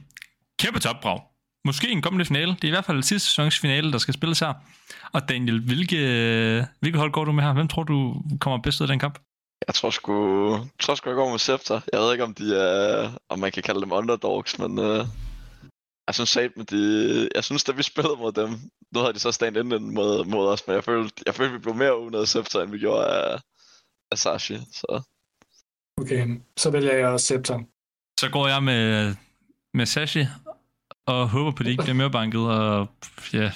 Kæmpe topbrag. Måske en kommende finale. Det er i hvert fald sidste sæsons finale, der skal spilles her. Og Daniel, hvilke, hvilke hold går du med her? Hvem tror du kommer bedst ud af den kamp? Jeg tror sgu, jeg tror sgu, jeg går med Scepter. Jeg ved ikke, om de er, om man kan kalde dem underdogs, men uh, jeg synes sat med de, jeg synes, da vi spillede mod dem, nu havde de så stand inden mod, mod os, men jeg følte, jeg følte, vi blev mere undet af Scepter, end vi gjorde af, af Sashi, så Okay, så vælger jeg også Scepter. Så går jeg med, med Sashi, og håber på, at de ikke bliver mørbanket, og ja...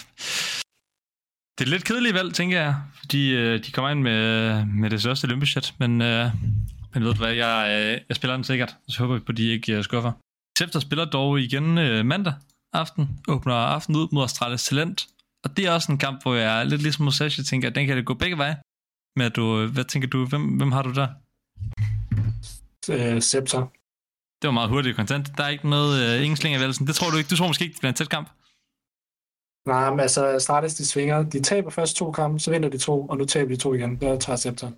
Det er lidt kedeligt valg, tænker jeg, fordi øh, de kommer ind med, med det største lønbudget, men, øh, men ved du hvad, jeg, øh, jeg spiller den sikkert, så håber jeg på, at de ikke øh, skuffer. Scepter spiller dog igen øh, mandag aften, åbner aften ud mod Australias Talent, og det er også en kamp, hvor jeg er lidt ligesom mod tænker, at den kan det gå begge veje. Men du, øh, hvad tænker du, hvem, hvem har du der? Øh, Scepter. Det var meget hurtigt kontant. Der er ikke noget, uh, ingen i valsen. Det tror du ikke. Du tror måske ikke, det bliver en tæt kamp. Nej, men altså, Stardust, de svinger. De taber først to kampe, så vinder de to, og nu taber de to igen. Der tager Scepter.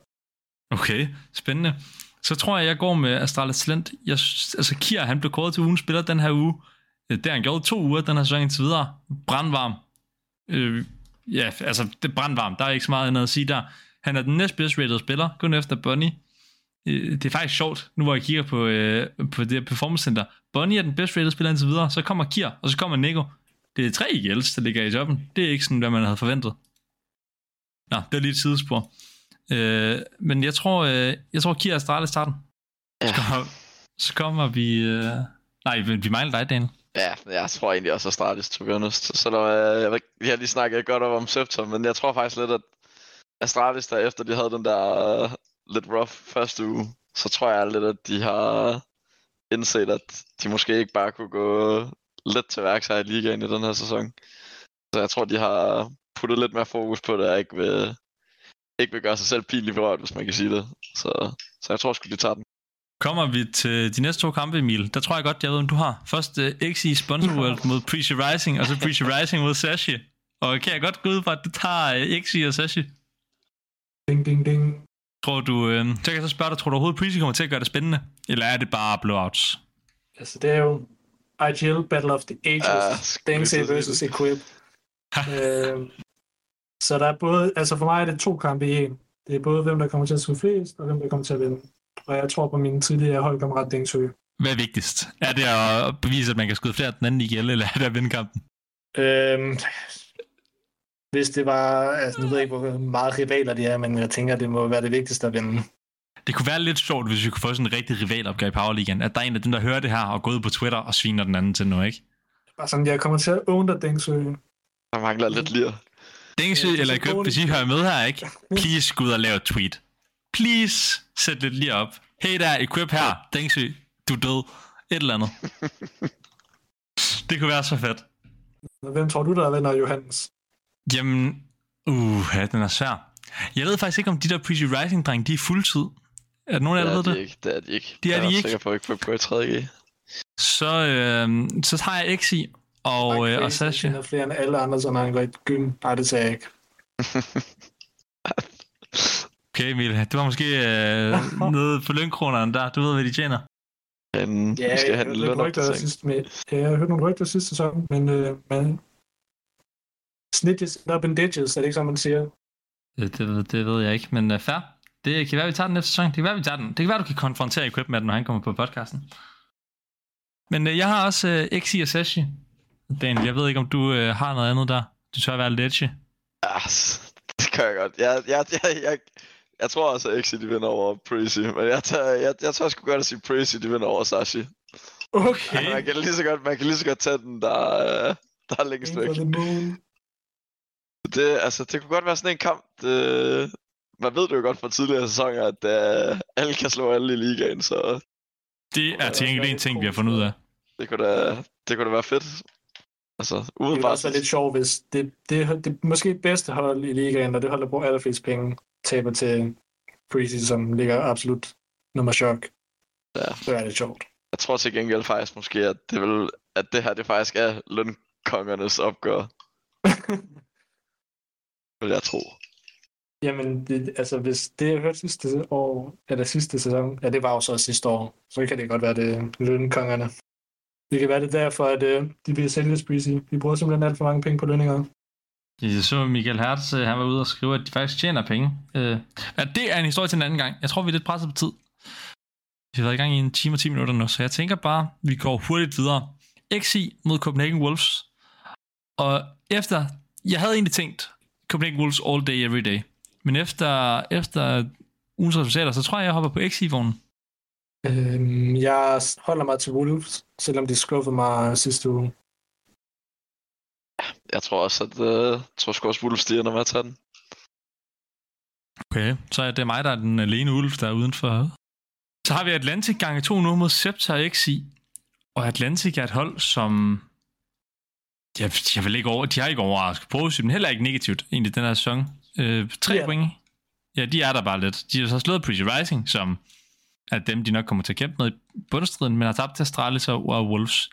Okay, spændende. Så tror jeg, jeg går med Astralis Talent. Jeg, altså, Kier, han blev kåret til ugen spiller den her uge. Øh, Det har han gjort to uger, den her sæson indtil videre. Brandvarm. Øh, ja, altså, det er brandvarm. Der er ikke så meget andet at sige der. Han er den næstbedst rated spiller, kun efter Bonnie. Øh, det er faktisk sjovt, nu hvor jeg kigger på, øh, på det performance center. Bonnie er den bedst rated spiller indtil videre, så kommer Kier, og så kommer Nico. Det er tre IGL's, der ligger i toppen. Det er ikke sådan, hvad man havde forventet. Nå, det er lige et sidespor. Øh, men jeg tror, øh, jeg tror Kier Astralis starten. Ja. Så, kommer, så kommer vi... Øh, nej, vi, mangler dig, Daniel. Ja, jeg tror egentlig også, at Astralis, to be honest. Så der, øh, jeg, ikke- vi har lige snakket godt om Scepter, men jeg tror faktisk lidt, at Astralis, der efter de havde den der lidt rough første uge, så tror jeg lidt, at de har indset, at de måske ikke bare kunne gå lidt til værks her i ligaen i den her sæson. Så jeg tror, de har puttet lidt mere fokus på det, og ikke vil, ikke vil gøre sig selv pinligt berørt, hvis man kan sige det. Så, så jeg tror sgu, de tager den. Kommer vi til de næste to kampe, Emil. Der tror jeg godt, jeg ved, om du har. Først uh, XI Sponsor World mod Preachy Rising, og så Preachy Rising mod Sashi. Og kan jeg godt gå ud fra, at du tager uh, XI og Sashi? Ding, ding, ding. Tror du, øh, så kan jeg så spørge dig, tror du overhovedet Preachy kommer til at gøre det spændende? Eller er det bare blowouts? Altså, det er jo IGL Battle of the Ages. Uh, skulle Dengse sige Equip. øh, så der er både, altså for mig er det to kampe i en. Det er både, hvem der kommer til at skyde flest, og hvem der kommer til at vinde. Og jeg tror på min tidligere holdkammerat Dengsø. Hvad er vigtigst? Er det at bevise, at man kan skyde flere den anden IGL, eller er det at vinde kampen? Øhm, hvis det var, altså nu ved jeg ikke, hvor meget rivaler de er, men jeg tænker, det må være det vigtigste at vinde. Det kunne være lidt sjovt, hvis vi kunne få sådan en rigtig rivalopgave i Powerligaen. At der er en af dem, der hører det her og går ud på Twitter og sviner den anden til nu, ikke? Bare sådan, jeg kommer til at own dig, Dengsø. Der mangler lidt lir. Dingsø Ja, det er eller Køb, hvis I hører med her, ikke? Please gå ud og lave et tweet. Please sæt lidt lige op. Hey der, Equip her. Dingsø, du er død. Et eller andet. det kunne være så fedt. Hvem tror du, der vinder, Johannes? Jamen, uh, ja, den er svær. Jeg ved faktisk ikke, om de der Preachy Rising drenge, de er fuldtid. Er der nogen af Det jer, er der ved de det? ikke. Det er de ikke. Det er jeg de ikke. sikker på, at ikke på i 3G. Så, øh, så tager jeg Exi og, øh, og Sasha. Han er flere end alle andre, så når han går i gym. Nej, det sagde jeg ikke. Okay, Emil, det var måske øh, nede på lønkronerne der. Du ved, hvad de tjener. Men Ja, vi skal jeg have hørt nogle rygter lønopdatering. sidste med. Ja, jeg har hørt nogle rygter sidste sæson, men øh, man... Snitches up in ditches, er det ikke sådan, man siger? Det, det, ved- det ved jeg ikke, men uh, fair. Det kan være, vi tager den næste sæson. Det kan være, vi tager den. Det kan være, du kan konfrontere Equip med den, når han kommer på podcasten. Men uh, jeg har også uh, Xi og Sashi. Daniel, jeg ved ikke, om du uh, har noget andet der. Du tør være lidt edgy. Ja, det gør jeg godt. Jeg, jeg, jeg, jeg, jeg tror også, at Exit de vinder over Prezi, men jeg, tager, jeg, jeg tror sgu godt at sige, at Prezi de vinder over Sashi. Okay. Okay. Man, kan lige så godt, man kan lige så godt tage den, der, øh, der er længst væk. Det, altså, det kunne godt være sådan en kamp. Det, man ved det jo godt fra tidligere sæsoner, at uh, alle kan slå alle i ligaen, så Det er til være en ting, vi har fundet ud af. det kunne da, det kunne da være fedt. Altså, Det ville udenbart. også lidt sjovt, hvis det, det, det måske bedste hold i ligaen, og det hold, der bruger allerflest penge, taber til Prezi, som ligger absolut nummer chok. Ja. Det er lidt sjovt. Jeg tror til gengæld faktisk måske, at det, vil, at det her det faktisk er lønkongernes opgør. vil jeg tro. Jamen, det, altså hvis det jeg hørte sidste år, eller sidste sæson, ja, det var jo så sidste år, så kan det godt være det er lønkongerne. Det kan være det er derfor, at øh, de bliver sælges Breezy. De bruger simpelthen alt for mange penge på lønninger. Jeg så Michael Hertz, øh, han var ude og skrive, at de faktisk tjener penge. Øh, ja, det er en historie til en anden gang. Jeg tror, vi er lidt presset på tid. Vi har været i gang i en time og 10 minutter nu, så jeg tænker bare, vi går hurtigt videre. XI mod Copenhagen Wolves. Og efter, jeg havde egentlig tænkt, Copenhagen Wolves all day, every day. Men efter, efter ugens resultater, så tror jeg, jeg hopper på XI-vognen. Øhm, jeg holder mig til Wolves, selvom de skuffede mig sidste uge. Jeg tror også, at øh, jeg tror sgu også, Wolves stiger, når man tager den. Okay, så er det mig, der er den alene ulv, der er udenfor. Så har vi Atlantic gange 2 nu mod Scepter XI. Og Atlantic er et hold, som... Jeg, jeg vil ikke over, de har ikke overrasket positivt, men heller ikke negativt, egentlig, den her sæson. Øh, tre Ja. point. Ja, de er der bare lidt. De har så slået Pretty Rising, som er dem, de nok kommer til at kæmpe med i bundstriden, men har tabt til Astralis og, og Wolves.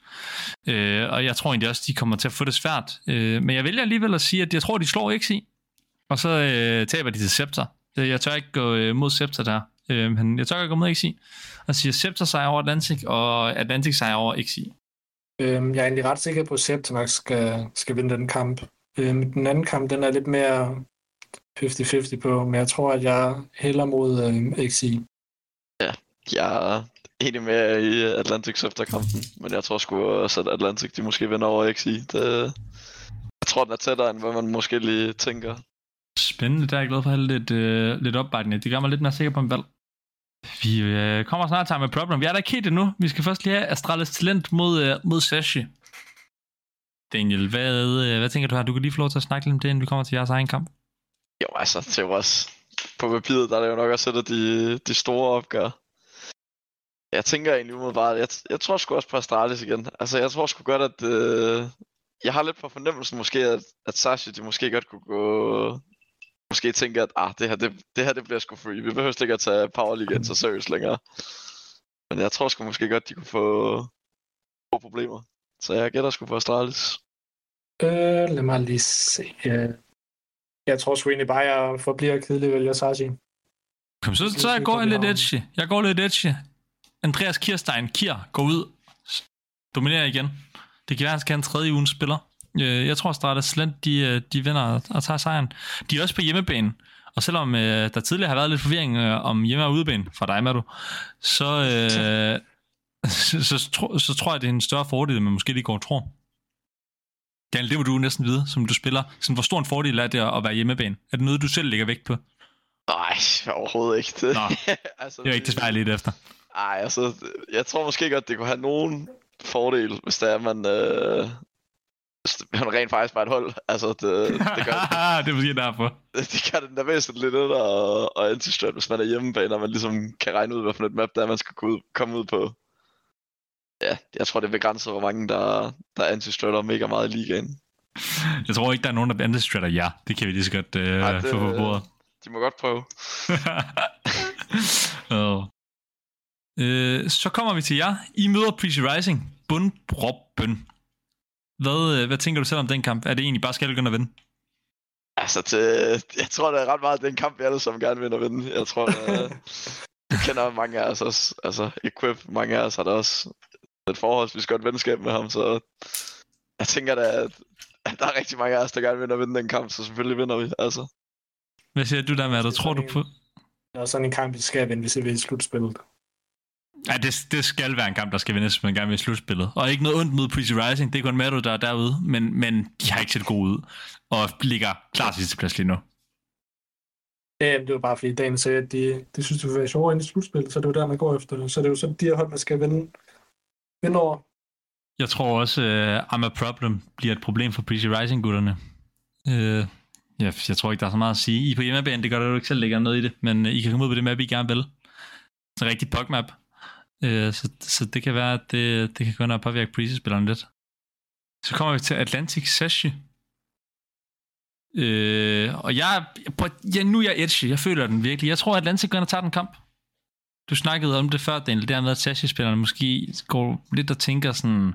Øh, og jeg tror egentlig også, de kommer til at få det svært. Øh, men jeg vælger alligevel at sige, at jeg tror, de slår XI, og så øh, taber de til Scepter. Jeg tør ikke gå øh, mod Scepter der, øh, men jeg tør ikke gå mod XI. Og siger Scepter sejr over Atlantic, og Atlantic sejr over XI. Øhm, jeg er egentlig ret sikker på, at Sept nok skal, skal vinde den kamp. Øhm, den anden kamp, den er lidt mere 50-50 på, men jeg tror, at jeg hælder mod øhm, XI. Jeg er enig med i Atlantic efter kampen, men jeg tror sgu også, at Atlantic de måske vinder over XI. Det, jeg tror, den er tættere, end hvad man måske lige tænker. Spændende, der er jeg glad for at have lidt, øh, lidt opbakning. Det gør mig lidt mere sikker på en valg. Vi øh, kommer snart til med problem. Vi er der ikke helt endnu. Vi skal først lige have Astralis Talent mod, øh, mod Sashi. Daniel, hvad, øh, hvad tænker du her? Du kan lige få lov til at snakke lidt om det, inden vi kommer til jeres egen kamp. Jo, altså, det er jo også... På papiret, der er det jo nok også et af de, de store opgør. Jeg tænker egentlig umiddelbart, jeg, jeg tror sgu også på Astralis igen. Altså, jeg tror sgu godt, at... Øh, jeg har lidt på fornemmelsen måske, at, at Sashi, de måske godt kunne gå... Måske tænke, at ah, det her, det, det her det bliver sgu free. Vi behøver ikke at tage Power League så seriøst længere. Men jeg tror sgu måske godt, de kunne få, få problemer. Så jeg gætter sgu på Astralis. Øh, lad mig lige se. Jeg tror sgu egentlig bare, jeg forbliver kedelig vælger Sashi. Kom, så, så jeg går jeg lidt edgy. Jeg går lidt edgy. Andreas Kirstein, Kier, går ud. Dominerer igen. Det kan være, at han skal have en tredje ugens spiller. Øh, Jeg tror, Astralis Talent, de, øh, de vinder og- og tager sejren. De er også på hjemmebane. Og selvom øh, der tidligere har været lidt forvirring øh, om hjemme- og udebane for dig, Madu, så, øh, så, så, tro, så tror jeg, det er en større fordel, end man måske lige går og tror. Daniel, det må du næsten vide, som du spiller. Sådan, hvor stor en fordel er det at være hjemmebane? Er det noget, du selv lægger vægt på? Nej, overhovedet ikke. Det, Nå, altså, Det er ikke det svært lidt efter. Ej, altså, jeg tror måske godt, det kunne have nogen fordel, hvis det er, man, øh, det- man rent faktisk bare et hold. Altså, det, det, gør, det er måske derfor. det gør det væsentligt lidt lettere og, og anti hvis man er hjemmebane, og man ligesom kan regne ud, hvad for et map der er, man skal kunne komme ud på. Ja, jeg tror, det er begrænset, hvor mange, der, der anti mega meget i ligaen. Jeg tror ikke, der er nogen, der antistratter jer. Det kan vi lige så godt øh, Ej, det- få på bordet. De må godt prøve. oh. øh, så kommer vi til jer. I møder Preachy Rising. Bundbroppen. Hvad, øh, hvad tænker du selv om den kamp? Er det egentlig bare Skalken at vinde? Altså, det, jeg tror, det er ret meget den kamp, vi alle sammen gerne vil vinde. Jeg tror, øh, det kender mange af os også. Altså, Equip, mange af os har da også et forholdsvis godt venskab med ham, så jeg tænker da, at, at der er rigtig mange af os, der gerne vil vinde den kamp, så selvfølgelig vinder vi. Altså, Hvad siger du der med? Det er Tror du på? Det er sådan en kamp, vi skal vinde, hvis vi vil i slutspillet. Ja, det, det skal være en kamp, der skal vindes, hvis man gerne vil slutspillet. Og ikke noget ondt mod Preachy Rising. Det er kun Mado, der er derude. Men, men de har ikke set gode ud. Og ligger klar sidste plads lige nu. Ja, det var bare fordi dagen sagde, at de, de synes, det vil være sjovere ind i slutspillet, så det er jo der, man går efter det. Så det er jo sådan, de her hold, man skal vinde, vinde over. Jeg tror også, uh, I'm a Problem bliver et problem for Preachy Rising-gutterne. Uh, ja, jeg tror ikke, der er så meget at sige. I på hjemmebane, det gør der jo ikke selv lægger noget i det, men uh, I kan komme ud på det map, I gerne vil. Det er en rigtig pug-map. Øh, så, så det kan være, at det, det kan gå ind og påvirke Preachy-spillerne lidt. Så kommer vi til Atlantic Sashi. Øh, og jeg, ja, nu er jeg edgy. Jeg føler den virkelig. Jeg tror, at Atlantic går ind og tager den kamp. Du snakkede om det før, Daniel, det her med, at Sashi-spillerne måske går lidt og tænker sådan,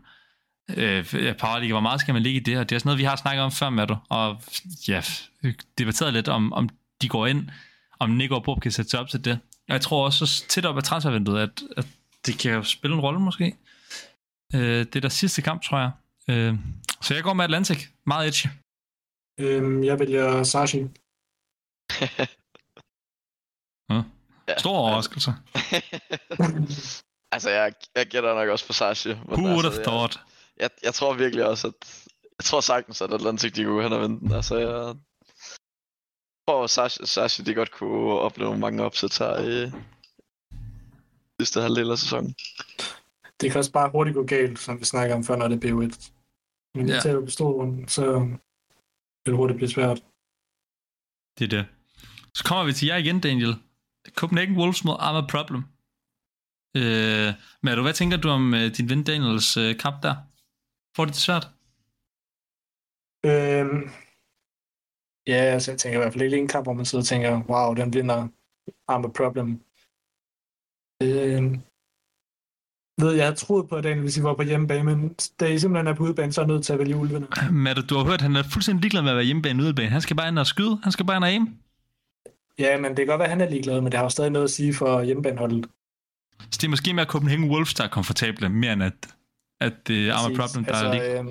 øh, ja, hvor meget skal man ligge i det her? Det er sådan noget, vi har snakket om før, Matto, og ja, debatteret lidt om, om de går ind, om Nick og Bob kan sætte sig op til det. Og jeg tror også så tæt op af transfervinduet, at, at det kan jo spille en rolle måske. Øh, det er der sidste kamp, tror jeg. Øh, så jeg går med Atlantic. Meget edgy. Øhm, jeg vælger Sashi. Stor overraskelse. altså, jeg, jeg gætter nok også på Sashi. Who would altså, have jeg, thought? jeg, jeg tror virkelig også, at jeg tror sagtens, at Atlantic de kunne hen og vinde den. Altså, jeg tror, at Sashi, Sashi de godt kunne opleve mange opsæt her i sidste halvdel af sæsonen. Det kan også bare hurtigt gå galt, som vi snakker om før, når det er BO1. Men Ja. tager pistolrunden, så vil det hurtigt blive svært. Det er det. Så kommer vi til jer igen, Daniel. Copenhagen Wolves mod Arma Problem. Øh, men hvad tænker du om øh, din ven Daniels øh, kamp der? Får de det svært? Øhm, Ja, altså jeg tænker i hvert fald ikke en kamp, hvor man sidder og tænker, wow, den vinder I'm a problem. Øh, ved, jeg havde troet på, at Daniel, hvis I var på hjemmebane, men da I simpelthen er på udebane, så er jeg nødt til at vælge ulvene. Matte, du har hørt, at han er fuldstændig ligeglad med at være hjemmebane udebane. Han skal bare ind og skyde. Han skal bare ind og aim. Ja, men det kan godt være, at han er ligeglad, men det har jo stadig noget at sige for hjemmebaneholdet. Så det er måske mere Copenhagen Wolves, der er komfortable, mere end at, at det er Præcis. problem, der altså, er lige. øh,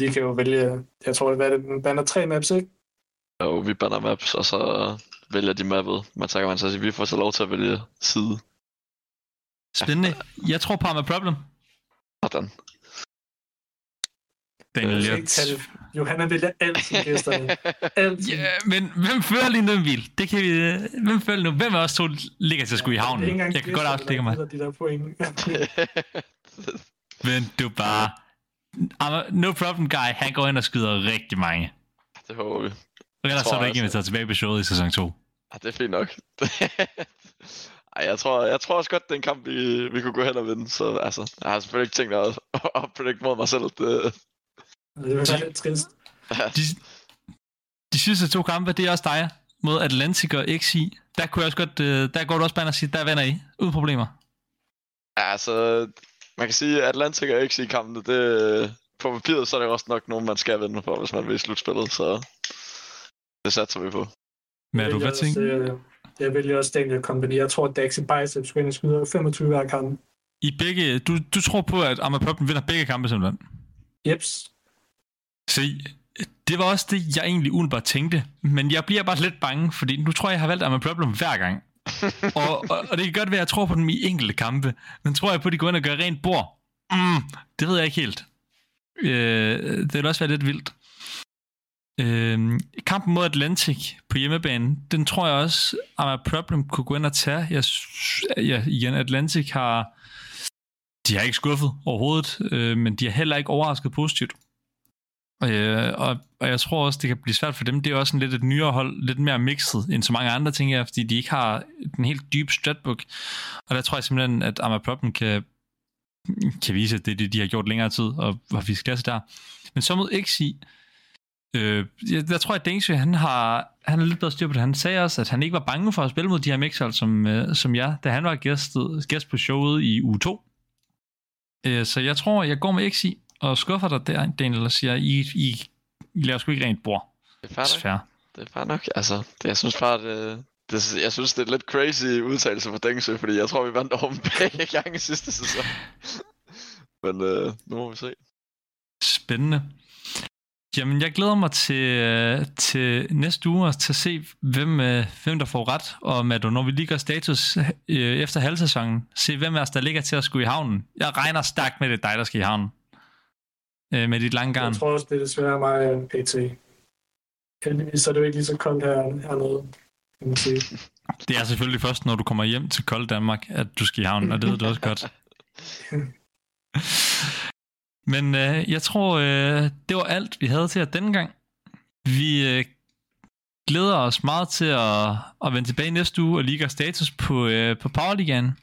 de kan jo vælge, jeg tror, det er det, den bander tre maps, ikke? Og vi banner maps, og så vælger de mappet. Så kan man så vi får så lov til at vælge side. Spændende. Jeg tror på Arma Problem. Sådan. Daniel, Øh, jeg... Johanna vælger altid gæsterne. Altid. Ja, men hvem fører lige nu en bil? Det kan vi... øh, Hvem fører nu? Hvem af os to ligger til at skulle i Det er havnen? Jeg kan godt der mig. De der point. Men du bare... No problem guy, han går ind og skyder rigtig mange. det håber vi. Ellers Tror så er du ikke også. inviteret tilbage på showet i sæson 2. Ja, det er fint nok. Ej, jeg tror, jeg tror også godt, det er en kamp, vi, vi kunne gå hen og vinde. Så altså, jeg har selvfølgelig ikke tænkt mig at, at predict mod mig selv. Det, det være lidt trist. De, de sidste to kampe, det er også dig mod Atlantic og XI. Der kunne jeg også godt, øh, der går du også bare og sige, der vinder I, uden problemer. ja, altså, man kan sige, at Atlantic og ikke i kampene, det, på papiret, så er det også nok nogen, man skal vinde for, hvis man vil i slutspillet. Så det satser vi på. Men er du hvad tænker? Jeg vælger også Daniel Company. Jeg tror, at Daxi Biceps skal ind og skyde 25 hver kamp. I begge, du, du tror på, at Arma Problem vinder begge kampe simpelthen? Jeps. Se, det var også det, jeg egentlig umiddelbart tænkte. Men jeg bliver bare lidt bange, fordi nu tror jeg, jeg har valgt Arma Problem hver gang. og, og, og, det kan godt være, at jeg tror på dem i enkelte kampe. Men tror jeg på, at de går ind og gør rent bord? Mm, det ved jeg ikke helt. Øh, det vil også være lidt vildt. Øh, kampen mod Atlantic på hjemmebane, den tror jeg også, at Problem kunne gå ind og tage. Jeg, jeg, igen, Atlantic har... De har ikke skuffet overhovedet, øh, men de har heller ikke overrasket positivt. Øh, og, og jeg tror også, det kan blive svært for dem. Det er også en lidt et nyere hold, lidt mere mixet end så mange andre ting, jeg, fordi de ikke har den helt dyb stratbook. Og der tror jeg simpelthen, at Amapropen Problem kan, kan vise, at det er det, de har gjort længere tid, og var vist klasse der. Men så mod XI, øh, jeg- der tror jeg, at Dangsø, han har, han har lidt bedre styr på det. Han sagde også, at han ikke var bange for at spille mod de her mixhold som, øh, som jeg, da han var gæstet, gæst på showet i uge 2. Øh, så jeg tror, jeg går med XI og skuffer dig der, Daniel, og siger, I, I, I laver sgu ikke rent bord. Det er fair nok. Det er fair nok. Altså, det, jeg synes bare, det, det, jeg synes, det er lidt crazy udtalelse for Dengsø, fordi jeg tror, vi vandt over dem begge gange i sidste sæson. Men øh, nu må vi se. Spændende. Jamen, jeg glæder mig til, øh, til næste uge til at se, hvem, øh, hvem der får ret. Og med, når vi lige gør status øh, efter halvsæsonen, se hvem af os, der ligger til at skulle i havnen. Jeg regner stærkt med, at det er dig, der skal i havnen. Med dit lange garn. Jeg tror også, det er desværre mig en PT. Heldigvis så er det jo ikke lige så koldt her, hernede, kan man sige. Det er selvfølgelig først, når du kommer hjem til kold Danmark, at du skal i havnen, og det ved du også godt. Men øh, jeg tror, øh, det var alt, vi havde til at denne gang. Vi øh, glæder os meget til at, at vende tilbage næste uge og lige gøre status på, øh, på Powerligaen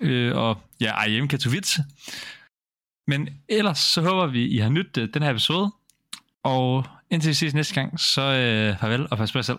øh, og ja, IM Katowice. Men ellers så håber vi, I har nydt øh, den her episode. Og indtil vi ses næste gang, så øh, farvel og pas på jer selv.